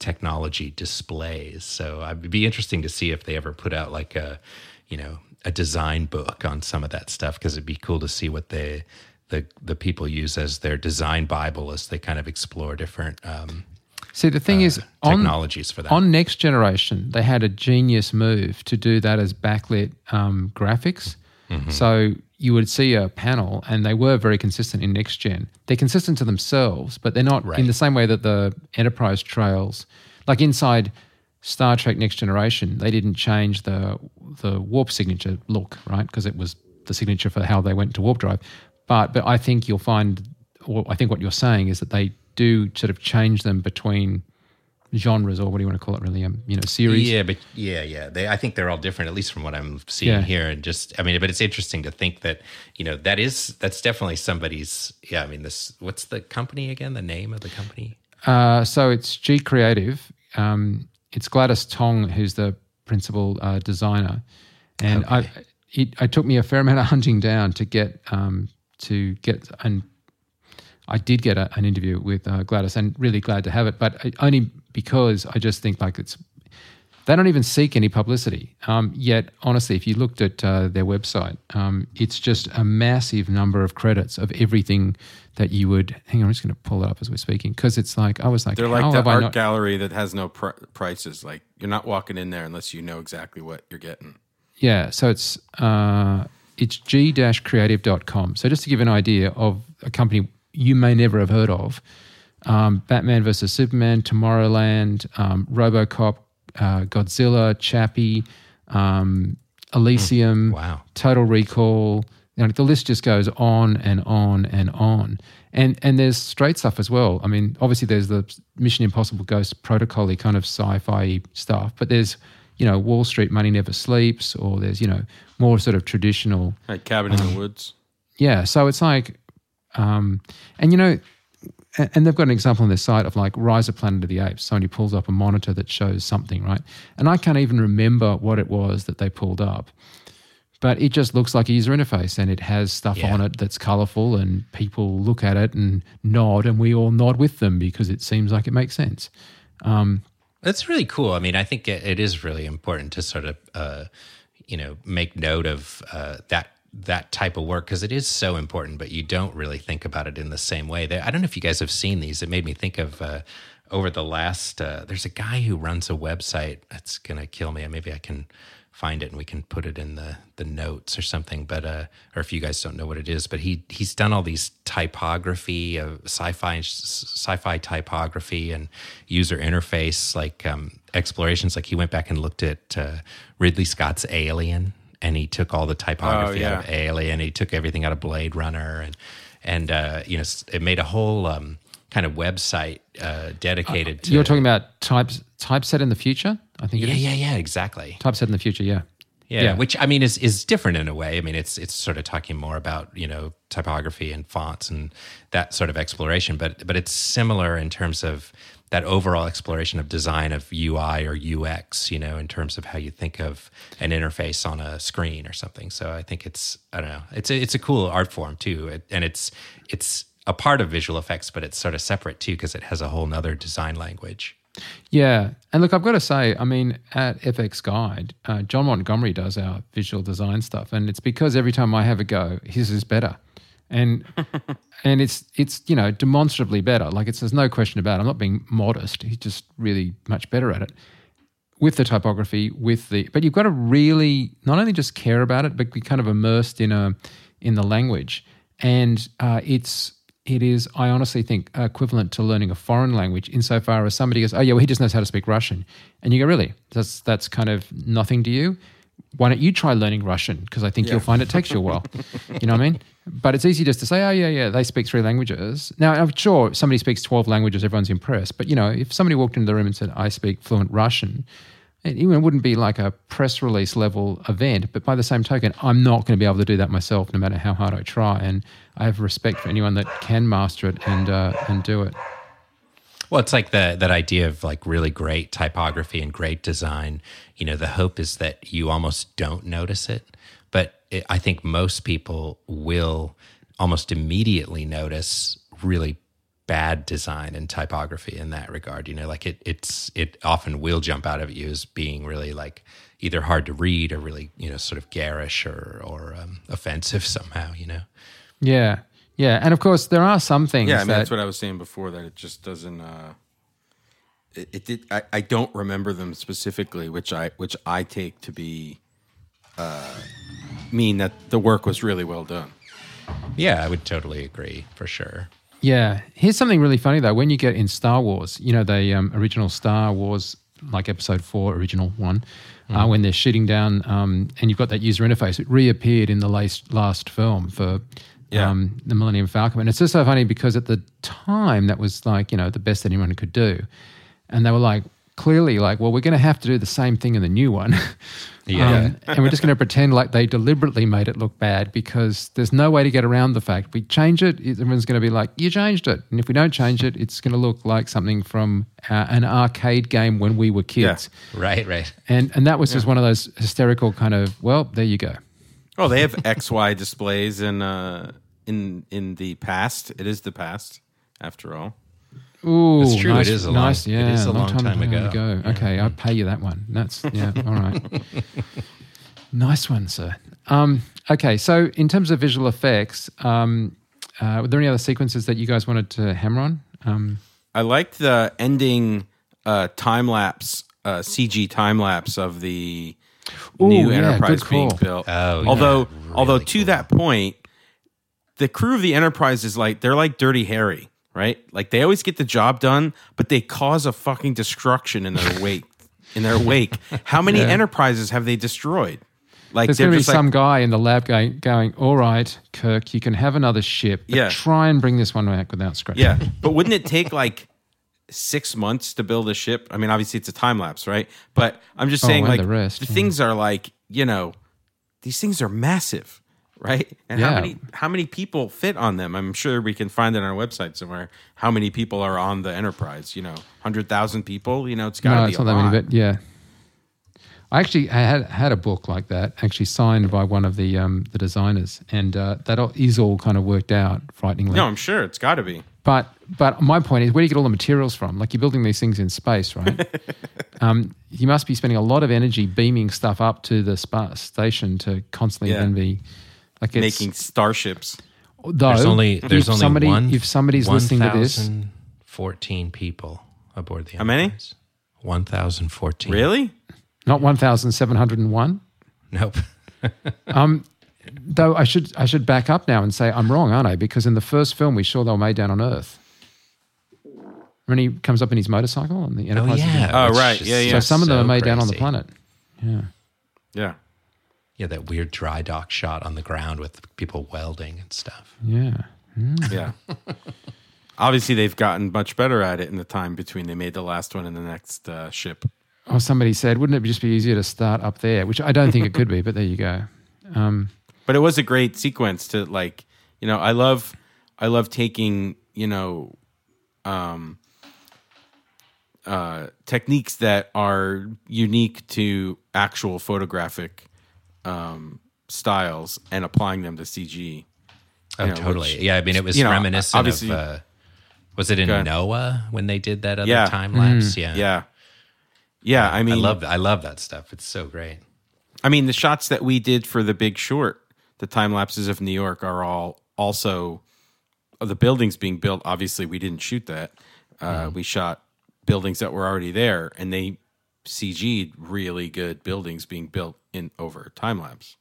technology displays so it'd be interesting to see if they ever put out like a you know a design book on some of that stuff because it'd be cool to see what they the the people use as their design bible as they kind of explore different um, see, the thing is, on, technologies for that. on Next Generation, they had a genius move to do that as backlit um, graphics. Mm-hmm. So you would see a panel, and they were very consistent in Next Gen. They're consistent to themselves, but they're not in the same way that the Enterprise trails, like inside Star Trek Next Generation, they didn't change the the warp signature look, right? Because it was the signature for how they went to warp drive. But but I think you'll find, or I think what you're saying is that they do sort of change them between genres or what do you want to call it really um you know series Yeah, but yeah, yeah. They, I think they're all different, at least from what I'm seeing Yeah. here. And just, I mean, but it's interesting to think that, you know, that is, that's definitely somebody's, yeah, I mean, this, what's the company again? The name of the company? Uh, so it's G Creative. Um, it's Gladys Tong who's the principal uh, designer, and I it, it took me a fair amount of hunting down to get um, to get and I did get a, an interview with uh, Gladys, and really glad to have it, but I, only because I just think like it's they don't even seek any publicity. Um, yet, honestly, if you looked at uh, their website, um, it's just a massive number of credits of everything that you would. Hang on, I'm just going to pull it up as we're speaking because it's like I was like, They're like the art not? gallery that has no pr- prices. Like you're not walking in there unless you know exactly what you're getting. Yeah, so it's uh, it's g-creative.com. So just to give an idea of a company you may never have heard of, um, Batman versus Superman, Tomorrowland, um, RoboCop, uh, Godzilla, Chappie, um, Elysium, Wow. Total Recall. You know, the list just goes on and on and on. And and there's straight stuff as well. I mean, obviously there's the Mission Impossible Ghost Protocol kind of sci-fi stuff, but there's you know Wall Street Money Never Sleeps, or there's you know more sort of traditional Like cabin in the woods. yeah, so it's like, um, and you know, and, they've got an example on their site of like Rise of Planet of the Apes. Somebody pulls up a monitor that shows something, right? And I can't even remember what it was that they pulled up, but it just looks like a user interface and it has stuff Yeah. on it that's colorful and people look at it and nod and we all nod with them because it seems like it makes sense. That's really cool. I mean, I think it, it is really important to sort of, uh, you know, make note of uh, that that type of work because it is so important. But you don't really think about it in the same way. There, I don't know if you guys have seen these. It made me think of uh, over the last. Uh, there's a guy who runs a website that's gonna kill me. Maybe I can find it and we can put it in the the notes or something. But uh, or if you guys don't know what it is, but he he's done all these typography, uh, sci-fi sci-fi typography and user interface like um, explorations. Like he went back and looked at uh, Ridley Scott's Alien, and he took all the typography out of yeah. Alien. He took everything out of Blade Runner, and and uh, you know it made a whole. Um, kind of website uh, dedicated to You're talking about types typeset in the future, I think it yeah is. yeah yeah exactly Typeset in the future, yeah. yeah, Yeah. which I mean is is different in a way. I mean, it's it's sort of talking more about you know typography and fonts and that sort of exploration, but but it's similar in terms of that overall exploration of design of UI or UX, you know, in terms of how you think of an interface on a screen or something. So I think it's I don't know, it's a, it's a cool art form too, it, and it's it's a part of visual effects, but it's sort of separate too because it has a whole nother design language. Yeah, and look, I've got to say, I mean, at FX Guide, uh, John Montgomery does our visual design stuff, and it's because every time I have a go, his is better, and and it's it's you know demonstrably better. Like it's there's no question about. it. I'm not being modest. He's just really much better at it with the typography, with the. But you've got to really not only just care about it, but be kind of immersed in a in the language, and uh, it's it is, I honestly think, equivalent to learning a foreign language insofar as somebody goes, oh, yeah, well, he just knows how to speak Russian. And you go, really? That's, that's kind of nothing to you? Why don't you try learning Russian? Because I think Yeah. you'll find it takes you a while. you know what I mean? But it's easy just to say, oh, yeah, yeah, they speak three languages. Now, I'm sure somebody speaks 12 languages, everyone's impressed. But, you know, if somebody walked into the room and said, I speak fluent Russian, it wouldn't be like a press release level event, but by the same token, I'm not going to be able to do that myself, no matter how hard I try. And I have respect for anyone that can master it and uh, and do it. Well, it's like the that idea of like really great typography and great design. You know, the hope is that you almost don't notice it, but it, I think most people will almost immediately notice really bad design and typography in that regard. You know, like it it's it often will jump out of you as being really like either hard to read or really you know sort of garish or or um, offensive somehow. You know. Yeah, yeah, and of course there are some things Yeah, I mean that that's what I was saying before. That it just doesn't. Uh, it, it did. I, I don't remember them specifically, which I which I take to be uh, mean that the work was really well done. Yeah, I would totally agree for sure. Yeah. Here's something really funny though. When you get in Star Wars, you know, the um, original Star Wars, like episode four, original one, uh, when they're shooting down um, and you've got that user interface, it reappeared in the last, last film for Yeah. um, the Millennium Falcon. And it's just so funny because at the time, that was like, you know, the best that anyone could do. And they were like, clearly, like, well, we're going to have to do the same thing in the new one. Yeah. Um, and we're just going to pretend like they deliberately made it look bad because there's no way to get around the fact. We change it, everyone's going to be like, "You changed it," and if we don't change it, it's going to look like something from uh, an arcade game when we were kids. Right, right. And and that was just one of those hysterical kind of, well, there you go. Oh, they have X Y displays in uh, in in the past. It is the past, after all. Ooh, It's true, Nice, is a long- nice, it yeah, is a long time ago. Okay, I'll pay you that one. That's yeah, all right. nice one, sir. Um, okay, so in terms of visual effects, um, uh, were there any other sequences that you guys wanted to hammer on? Um, I liked the ending uh, time lapse, uh, CG time lapse of the Ooh, new yeah, Enterprise being built. Oh, yeah, although really although to cool. that point, the crew of the Enterprise is like they're like Dirty Harry, right? Like they always get the job done, but they cause a fucking destruction in their wake. in their wake, how many Enterprises have they destroyed? Like there's going to be just like, some guy in the lab going, going, all right, Kirk, you can have another ship, but Yeah. try and bring this one back without scratching. Yeah, but wouldn't it take like six months to build a ship? I mean, obviously it's a time lapse, right? But I'm just Oh, saying, and like the rest, yeah. things are like you know, these things are massive, right? And how many how many people fit on them? I'm sure we can find it on our website somewhere. How many people are on the Enterprise? You know, hundred thousand people. You know, it's got to No, be it's not that many, but yeah. I actually I had had a book like that, actually signed by one of the um, the designers, and uh, that all, is all kind of worked out frighteningly. no, I'm sure it's got to be. But but my point is, where do you get all the materials from? Like you're building these things in space, right? um, you must be spending a lot of energy beaming stuff up to the space station to constantly Yeah. then be like it's, Making starships. Though, There's only there's if only somebody one. if somebody's listening to this, 1,014 people aboard the. How many? One thousand fourteen. Really? not one thousand seven hundred and one. Nope. Though I should I should back up now and say I'm wrong, aren't I? Because in the first film we saw they were made down on Earth. When he comes up in his motorcycle on the oh Enterprise. yeah. Oh, right. is Yeah, yeah. So some of them so are made down on the planet. Yeah. Yeah. Yeah, that weird dry dock shot on the ground with people welding and stuff. Yeah. Yeah. Obviously, they've gotten much better at it in the time between they made the last one and the next uh, ship. Oh, somebody said, wouldn't it just be easier to start up there? Which I don't think it could be, but there you go. Um, But it was a great sequence to like, you know, I love, I love taking, you know, um, uh, techniques that are unique to actual photographic um, styles and applying them to CG. Oh, you know, totally. which- yeah, I mean, it was you know, reminiscent obviously- of. Uh, was it in Go. Noah when they did that other Yeah. time lapse? Yeah. Yeah, yeah. I mean, I love I love that stuff. It's so great. I mean, the shots that we did for The Big Short, the time lapses of New York, are all also the buildings being built. Obviously, we didn't shoot that. Uh, We shot buildings that were already there, and they CG'd really good buildings being built in over time lapse.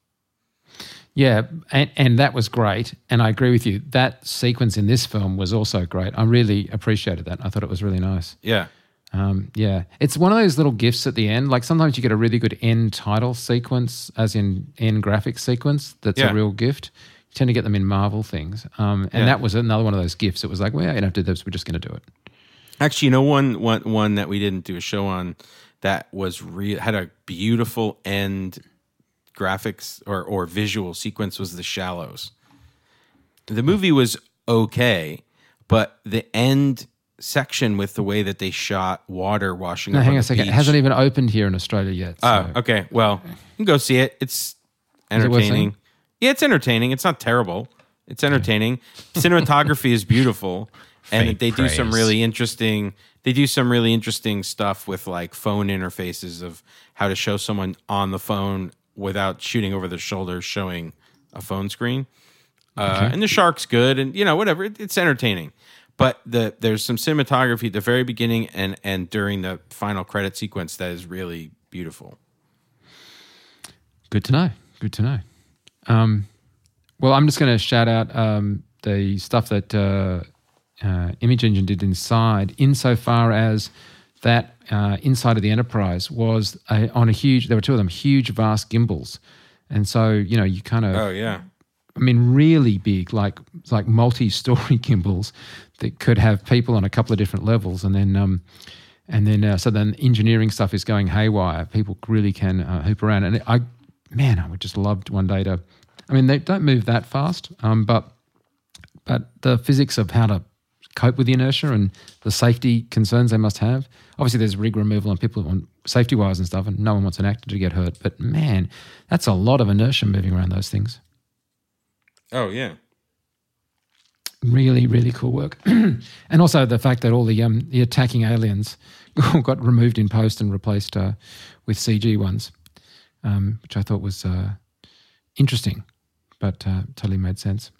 Yeah, and, and that was great. And I agree with you. That sequence in this film was also great. I really appreciated that. I thought it was really nice. Yeah, Um, yeah, it's one of those little gifts at the end. Like sometimes you get a really good end title sequence, as in end graphic sequence. That's Yeah. a real gift. You tend to get them in Marvel things, um, and Yeah. that was another one of those gifts. It was like, well, you don't have to do this. We're just going to do it. actually, you know one one one that we didn't do a show on that was real had a beautiful end graphics or or visual sequence was the shallows. The movie was okay, but the end section with the way that they shot water washing Now, up hang on a second. beach- It hasn't even opened here in Australia yet. Oh, okay. Well, you can go see it. It's entertaining. seeing? yeah, it's entertaining. It's not terrible. It's entertaining. Cinematography is beautiful, and they do some really interesting. They do some really interesting stuff with like phone interfaces of how to show someone on the phone without shooting over their shoulder, showing a phone screen. Uh, And the shark's good, and you know whatever. It, it's entertaining. But the there's some cinematography at the very beginning and and during the final credit sequence that is really beautiful. Good to know. Good to know. Um, well, I'm just going to shout out um, the stuff that uh, uh, Image Engine did inside, insofar as that uh, inside of the Enterprise was a, on a huge. There were two of them, huge, vast gimbals, and so you know you kind of. Oh yeah. I mean, really big, like like multi-story gimbals that could have people on a couple of different levels, and then um, and then uh, so then engineering stuff is going haywire. People really can uh, hoop around, and I, man, I would just love one day to. I mean, they don't move that fast, um, but but the physics of how to cope with the inertia and the safety concerns they must have. Obviously, there's rig removal and people on safety wires and stuff, and no one wants an actor to get hurt. But man, that's a lot of inertia moving around those things. Oh yeah. really really cool work. And also the fact that all the um the attacking aliens got removed in post and replaced uh, with cg ones um, which i thought was uh, interesting but uh, totally made sense.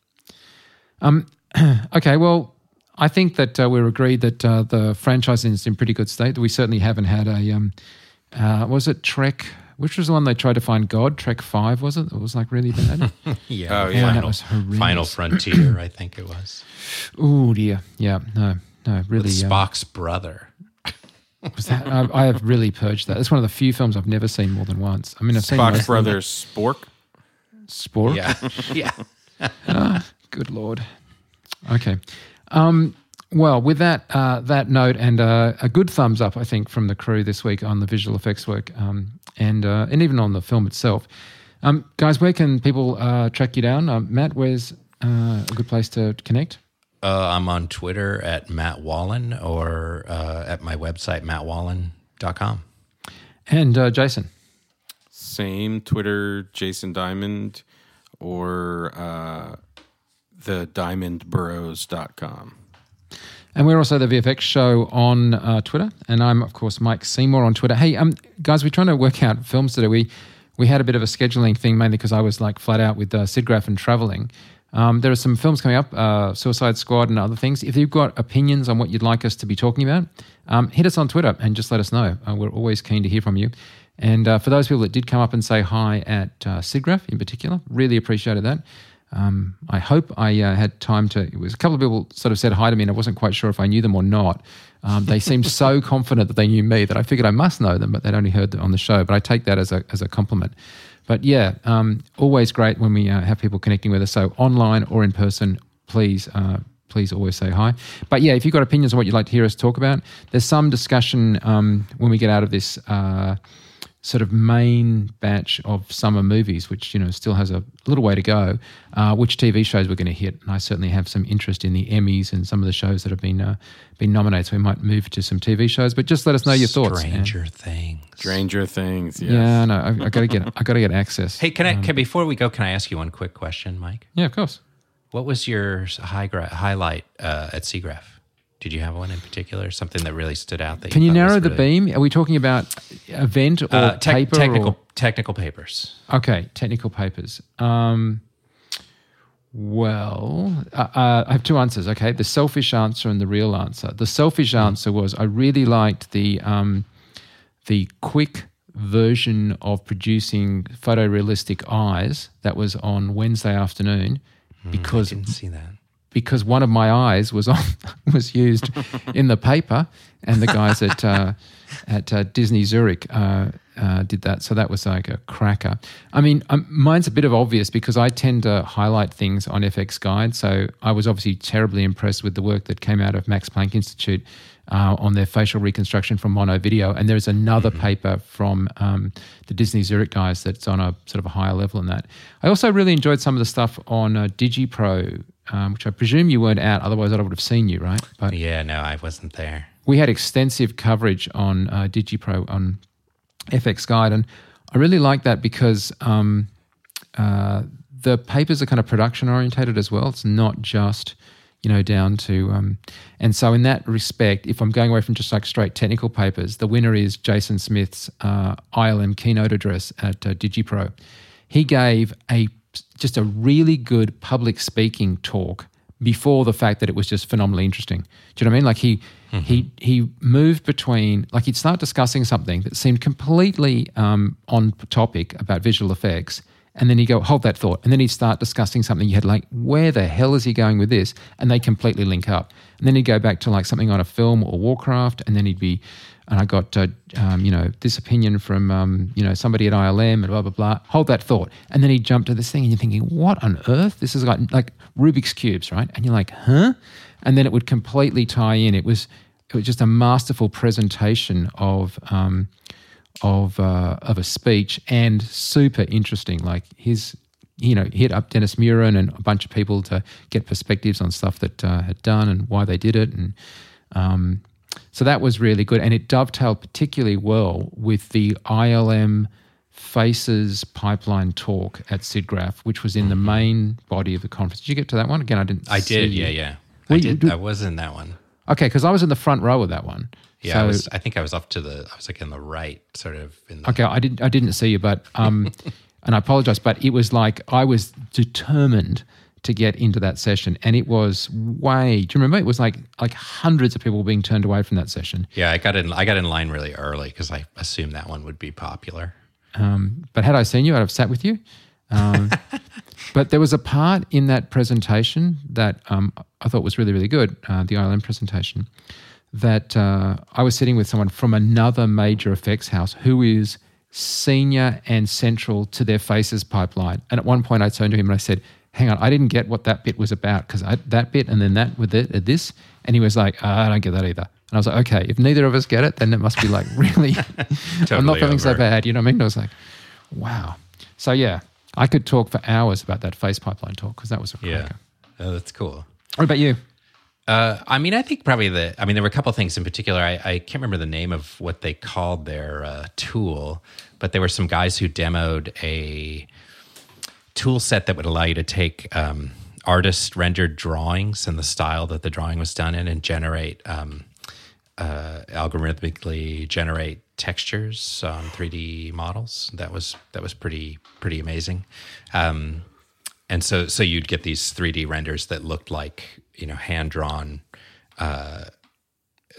Um, okay well i think that uh, we're agreed that uh, the franchise is in pretty good state. We certainly haven't had a um, uh, was it trek which was the one they tried to find god trek 5 was it it was like really bad Yeah. Oh, the yeah. that Final, was horrendous. Final Frontier, I think it was. oh dear yeah no no really uh, Spock's brother. Was that, I, I have really purged that. It's one of the few films I've never seen more than once. I mean, I've seen most Spock's of brother Spork. Spork. Yeah. yeah. Good lord. Okay. Um, well, with that uh, that note and uh, a good thumbs up, I think, from the crew this week on the visual effects work um, and uh, and even on the film itself. Um, guys, where can people uh, track you down? Um, Matt, where's uh, a good place to connect? Uh, I'm on Twitter at Matt Wallin or uh, at my website, mattwallin.com. And uh, Jason. Same Twitter, Jason Diamond, or uh, the diamondburrows.com. And we're also the VFX show on uh, Twitter, and I'm of course Mike Seymour on Twitter. Hey, um, guys, we're trying to work out films today. We we had a bit of a scheduling thing mainly because I was like flat out with uh, SIGGRAPH and traveling. Um, there are some films coming up, uh, Suicide Squad and other things. If you've got opinions on what you'd like us to be talking about, um, hit us on Twitter and just let us know. Uh, we're always keen to hear from you. And uh, for those people that did come up and say hi at uh, SIGGRAPH in particular, really appreciated that. Um, I hope I uh, had time to. It was a couple of people sort of said hi to me, and I wasn't quite sure if I knew them or not. Um, they seemed so confident that they knew me that I figured I must know them, but they'd only heard on the show. But I take that as a as a compliment. But yeah, um, always great when we uh, have people connecting with us. So online or in person, please. Uh, Please always say hi. But yeah, if you've got opinions on what you'd like to hear us talk about, there's some discussion um, when we get out of this uh, sort of main batch of summer movies, which you know still has a little way to go. Uh, which TV shows we're going to hit, and I certainly have some interest in the Emmys and some of the shows that have been uh, been nominated. So we might move to some TV shows, but just let us know your thoughts. Stranger Things. Stranger Things. Yes. Yeah, no, I, I got to get I got to get access. Hey, can I? Can, before we go, can I ask you one quick question, Mike? Yeah, of course. What was your high gra- highlight uh, at SIGGRAPH? Did you have one in particular? Something that really stood out? That Can you was narrow the really- beam? Are we talking about event or Uh, tec- paper? technical or- technical papers. Okay, technical papers. Um, well, uh, uh, I have two answers. Okay, the selfish answer and the real answer. The selfish answer was I really liked the um, the quick version of producing photorealistic eyes that was on Wednesday afternoon because Didn't see that. Because one of my eyes was on was used in the paper, and the guys at uh, at uh, Disney Zurich uh, uh, did that. So that was like a cracker. I mean, um, mine's a bit of obvious because I tend to highlight things on FX Guide. So I was obviously terribly impressed with the work that came out of Max Planck Institute. Uh, on their facial reconstruction from mono video, and there's another paper from um, the Disney Zurich guys that's on a sort of a higher level than that. I also really enjoyed some of the stuff on uh, DigiPro, um, which I presume you weren't at, otherwise I would have seen you, right? But Yeah, no, I wasn't there. we had extensive coverage on uh, DigiPro on FX Guide, and I really like that because um, uh, the papers are kind of production orientated as well. It's not just you know down to um, and so in that respect, if I'm going away from just like straight technical papers, the winner is Jason Smith's uh, ILM keynote address at uh, DigiPro. He gave a just a really good public speaking talk before the fact that it was just phenomenally interesting. Do you know what I mean? Like he he he moved between like he'd start discussing something that seemed completely um, on topic about visual effects, and then he'd go hold that thought, and then he'd start discussing something you had like where the hell is he going with this? And they completely link up, and then he'd go back to like something on a film or Warcraft, and then he'd be. And I got, uh, um, you know, this opinion from, um, you know, somebody at ILM and blah blah blah. Hold that thought, and then he jumped to this thing, and you're thinking, what on earth? This is like like Rubik's cubes, right? And you're like, huh? And then it would completely tie in. It was it was just a masterful presentation of um, of uh, of a speech and super interesting. Like his, you know, hit up Dennis Muren and a bunch of people to get perspectives on stuff that uh, had done and why they did it, and um, so that was really good. And it dovetailed particularly well with the ILM Faces pipeline talk at SIGGRAPH, which was in the main body of the conference. Did you get to that one? Again, I didn't. I did. you. Yeah, yeah. Well, I you did. do- I was in that one. Okay, because I was in the front row of that one. Yeah, So- I was. I think I was up to the. I was like in the right, sort of in the. Okay, I didn't. I didn't see you, but um, and I apologize, but it was like I was determined to get into that session, and it was way. Do you remember? It was like like hundreds of people being turned away from that session. Yeah, I got in. I got in line really early because I assumed that one would be popular. Um, but had I seen you, I'd have sat with you. Um, but there was a part in that presentation that um, I thought was really, really good, uh, the ILM presentation, that uh, I was sitting with someone from another major effects house who is senior and central to their faces pipeline. And at one point I turned to him and I said, hang on, I didn't get what that bit was about because that bit and then that with it, uh, this. And he was like, "Ah, I don't get that either. And I was like, okay, if neither of us get it, then it must be like really, I'm not Totally feeling so bad. You know what I mean? I was like, wow. So yeah, I could talk for hours about that face pipeline talk because that was a Yeah, cracker. oh, that's cool. What about you? Uh, I mean, I think probably the. I mean, there were a couple things in particular. I, I can't remember the name of what they called their uh, tool, but there were some guys who demoed a tool set that would allow you to take um, artist rendered drawings and the style that the drawing was done in and generate um, uh, algorithmically generate textures on 3D models. That was that was pretty pretty amazing. Um, and so so you'd get these 3D renders that looked like you know hand drawn. Uh,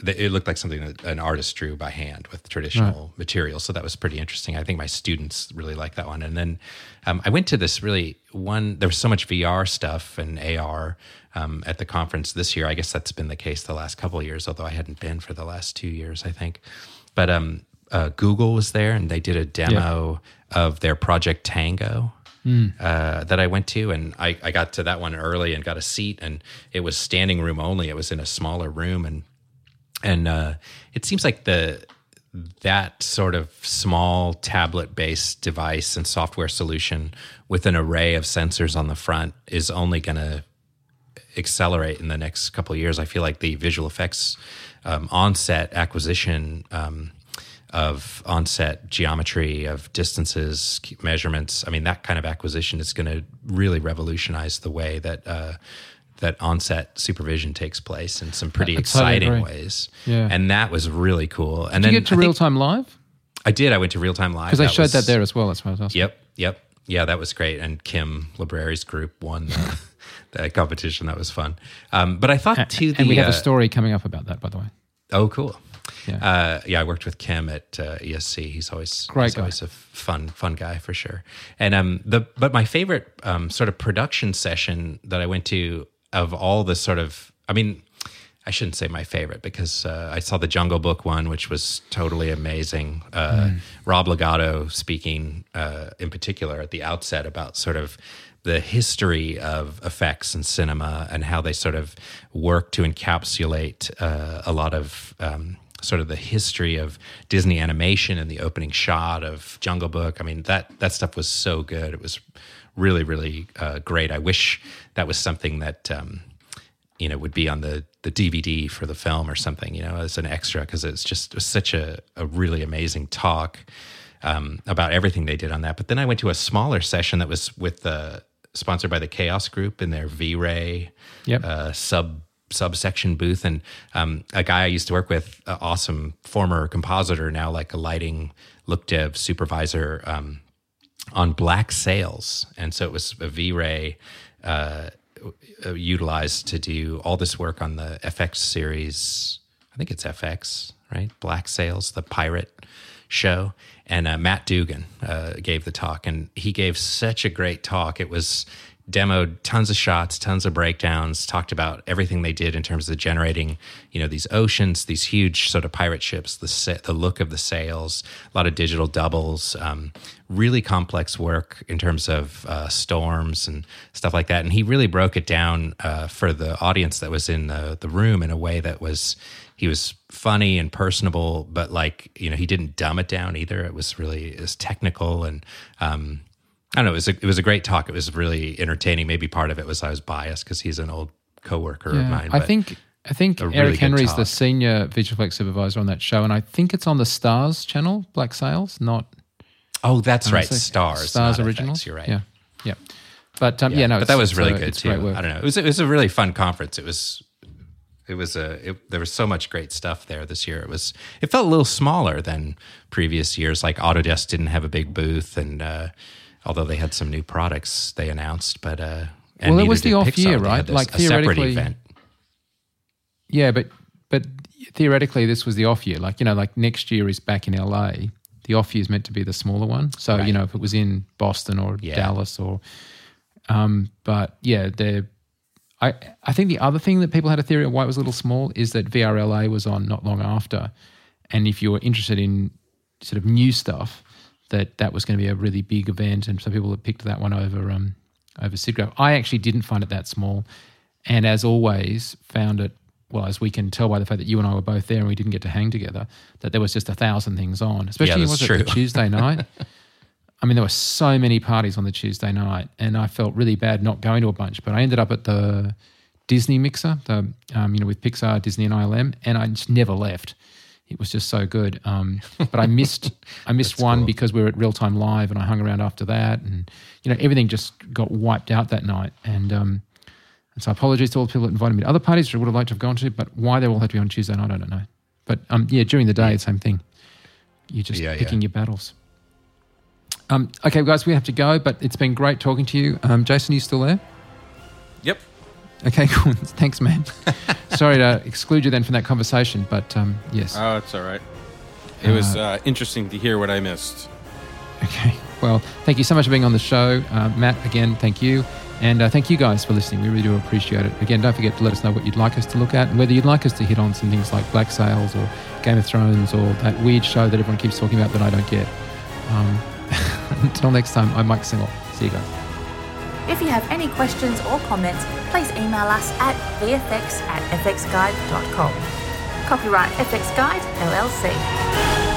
it looked like something that an artist drew by hand with traditional materials. So that was pretty interesting. I think my students really liked that one. And then um, I went to this really one. There was so much VR stuff and AR um, at the conference this year. I guess that's been the case the last couple of years, although I hadn't been for the last two years. I think, but um, uh, Google was there and they did a demo of their Project Tango uh, that I went to, and I, I got to that one early and got a seat, and it was standing room only. It was in a smaller room, and and uh, it seems like the that sort of small tablet based device and software solution with an array of sensors on the front is only going to accelerate in the next couple of years. I feel like the visual effects um, onset acquisition um, of onset geometry of distances measurements i mean that kind of acquisition is going to really revolutionize the way that uh, that onset supervision takes place in some pretty I totally exciting agree. ways Yeah. and that was really cool and Did then you get to real time live? i did i went to real time live Because they showed was- that there as well. That's what I was asking. Yep, yep, yeah, that was great. And Kim Libreri's group won the, the competition. That was fun. Um, but I thought too. The, and we have uh, a story coming up about that, by the way. Oh, cool. Yeah. Uh, yeah, I worked with Kim at uh, ESC. He's always Great he's guy. always a fun fun guy for sure. And um, the but my favorite um, sort of production session that I went to of all the sort of I mean. I shouldn't say my favorite because uh, I saw the Jungle Book one, which was totally amazing. Uh, Rob Legato speaking uh, in particular at the outset about sort of the history of effects in cinema and how they sort of work to encapsulate uh, a lot of um, sort of the history of Disney animation and the opening shot of Jungle Book. I mean that that stuff was so good. It was really really uh, great. I wish that was something that. Um, you know would be on the the DVD for the film or something you know as an extra because it's just it was such a, a really amazing talk um, about everything they did on that but then I went to a smaller session that was with the sponsored by the Chaos Group in their V-Ray Yep. uh, sub subsection booth and um, a guy I used to work with awesome former compositor now like a lighting look dev supervisor um, on black sails and so it was a V-Ray uh, uh, utilized to do all this work on the FX series. I think it's FX, right? Black Sails, the pirate show. And uh, Matt Dugan uh, gave the talk, and he gave such a great talk. It was demoed tons of shots, tons of breakdowns, talked about everything they did in terms of generating, you know, these oceans, these huge sort of pirate ships, the sa- the look of the sails, a lot of digital doubles, um, really complex work in terms of uh, storms and stuff like that. And he really broke it down uh, for the audience that was in the the room in a way that was he was funny and personable, but like you know he didn't dumb it down either. It was really was technical and. Um, I don't know. It was a, it was a great talk. It was really entertaining. Maybe part of it was I was biased because he's an old coworker of mine. I think I think really Eric good Henry's the senior visual effects supervisor on that show, and I think it's on the Starz channel, Black Sails, not Oh, that's right. Starz. Starz. FX, You're right. Yeah, yeah. But um, yeah, no, but that was really uh, good too. I don't know. It was it was a really fun conference. It was it was a it, there was so much great stuff there this year. It was it felt a little smaller than previous years. Like Autodesk didn't have a big booth, and uh, although they had some new products they announced, but uh, and Well, it was the off Pixar. year, right? Like, a separate theoretically- event. Yeah, but but theoretically, this was the off year. Like you know, like next year is back in LA. The off year is meant to be the smaller one. So you know, if it was in Boston or Yeah. Dallas or, um, but yeah, they're. I I think the other thing that people had a theory of why it was a little small is that VRLA was on not long after, and if you were interested in sort of new stuff, that that was going to be a really big event, and some people had picked that one over um over SIGGRAPH. I actually didn't find it that small, and as always, found it well as we can tell by the fact that you and I were both there and we didn't get to hang together. That there was just a thousand things on, especially that's was it the. Tuesday night. I mean, there were so many parties on the Tuesday night, and I felt really bad not going to a bunch. But I ended up at the Disney Mixer, the um, you know with Pixar, Disney, and ILM, and I just never left. It was just so good. Um, but I missed I missed one cool. because we were at Real Time Live, and I hung around after that, and you know everything just got wiped out that night. And um, and so apologies to all the people that invited me to other parties which I would have liked to have gone to, but why they all had to be on Tuesday night, I don't know. But um, yeah, during the day, same thing. You're just Yeah, picking yeah. your battles. Um, okay, guys, we have to go, but it's been great talking to you. Um, Jason, you still there? Yep. Okay, cool. Thanks, man. Sorry to exclude you then from that conversation, but um, yes. Oh, it's all right. It was uh, interesting to hear what I missed. Okay. Well, thank you so much for being on the show. Uh, Matt, again, thank you. And uh, thank you guys for listening. We really do appreciate it. Again, don't forget to let us know what you'd like us to look at and whether you'd like us to hit on some things like Black Sails or Game of Thrones or that weird show that everyone keeps talking about that I don't get. Um, until next time, I'm Mike Singel. See you guys. If you have any questions or comments, please email us at vfx at fxguide.com. Copyright FX Guide, LLC.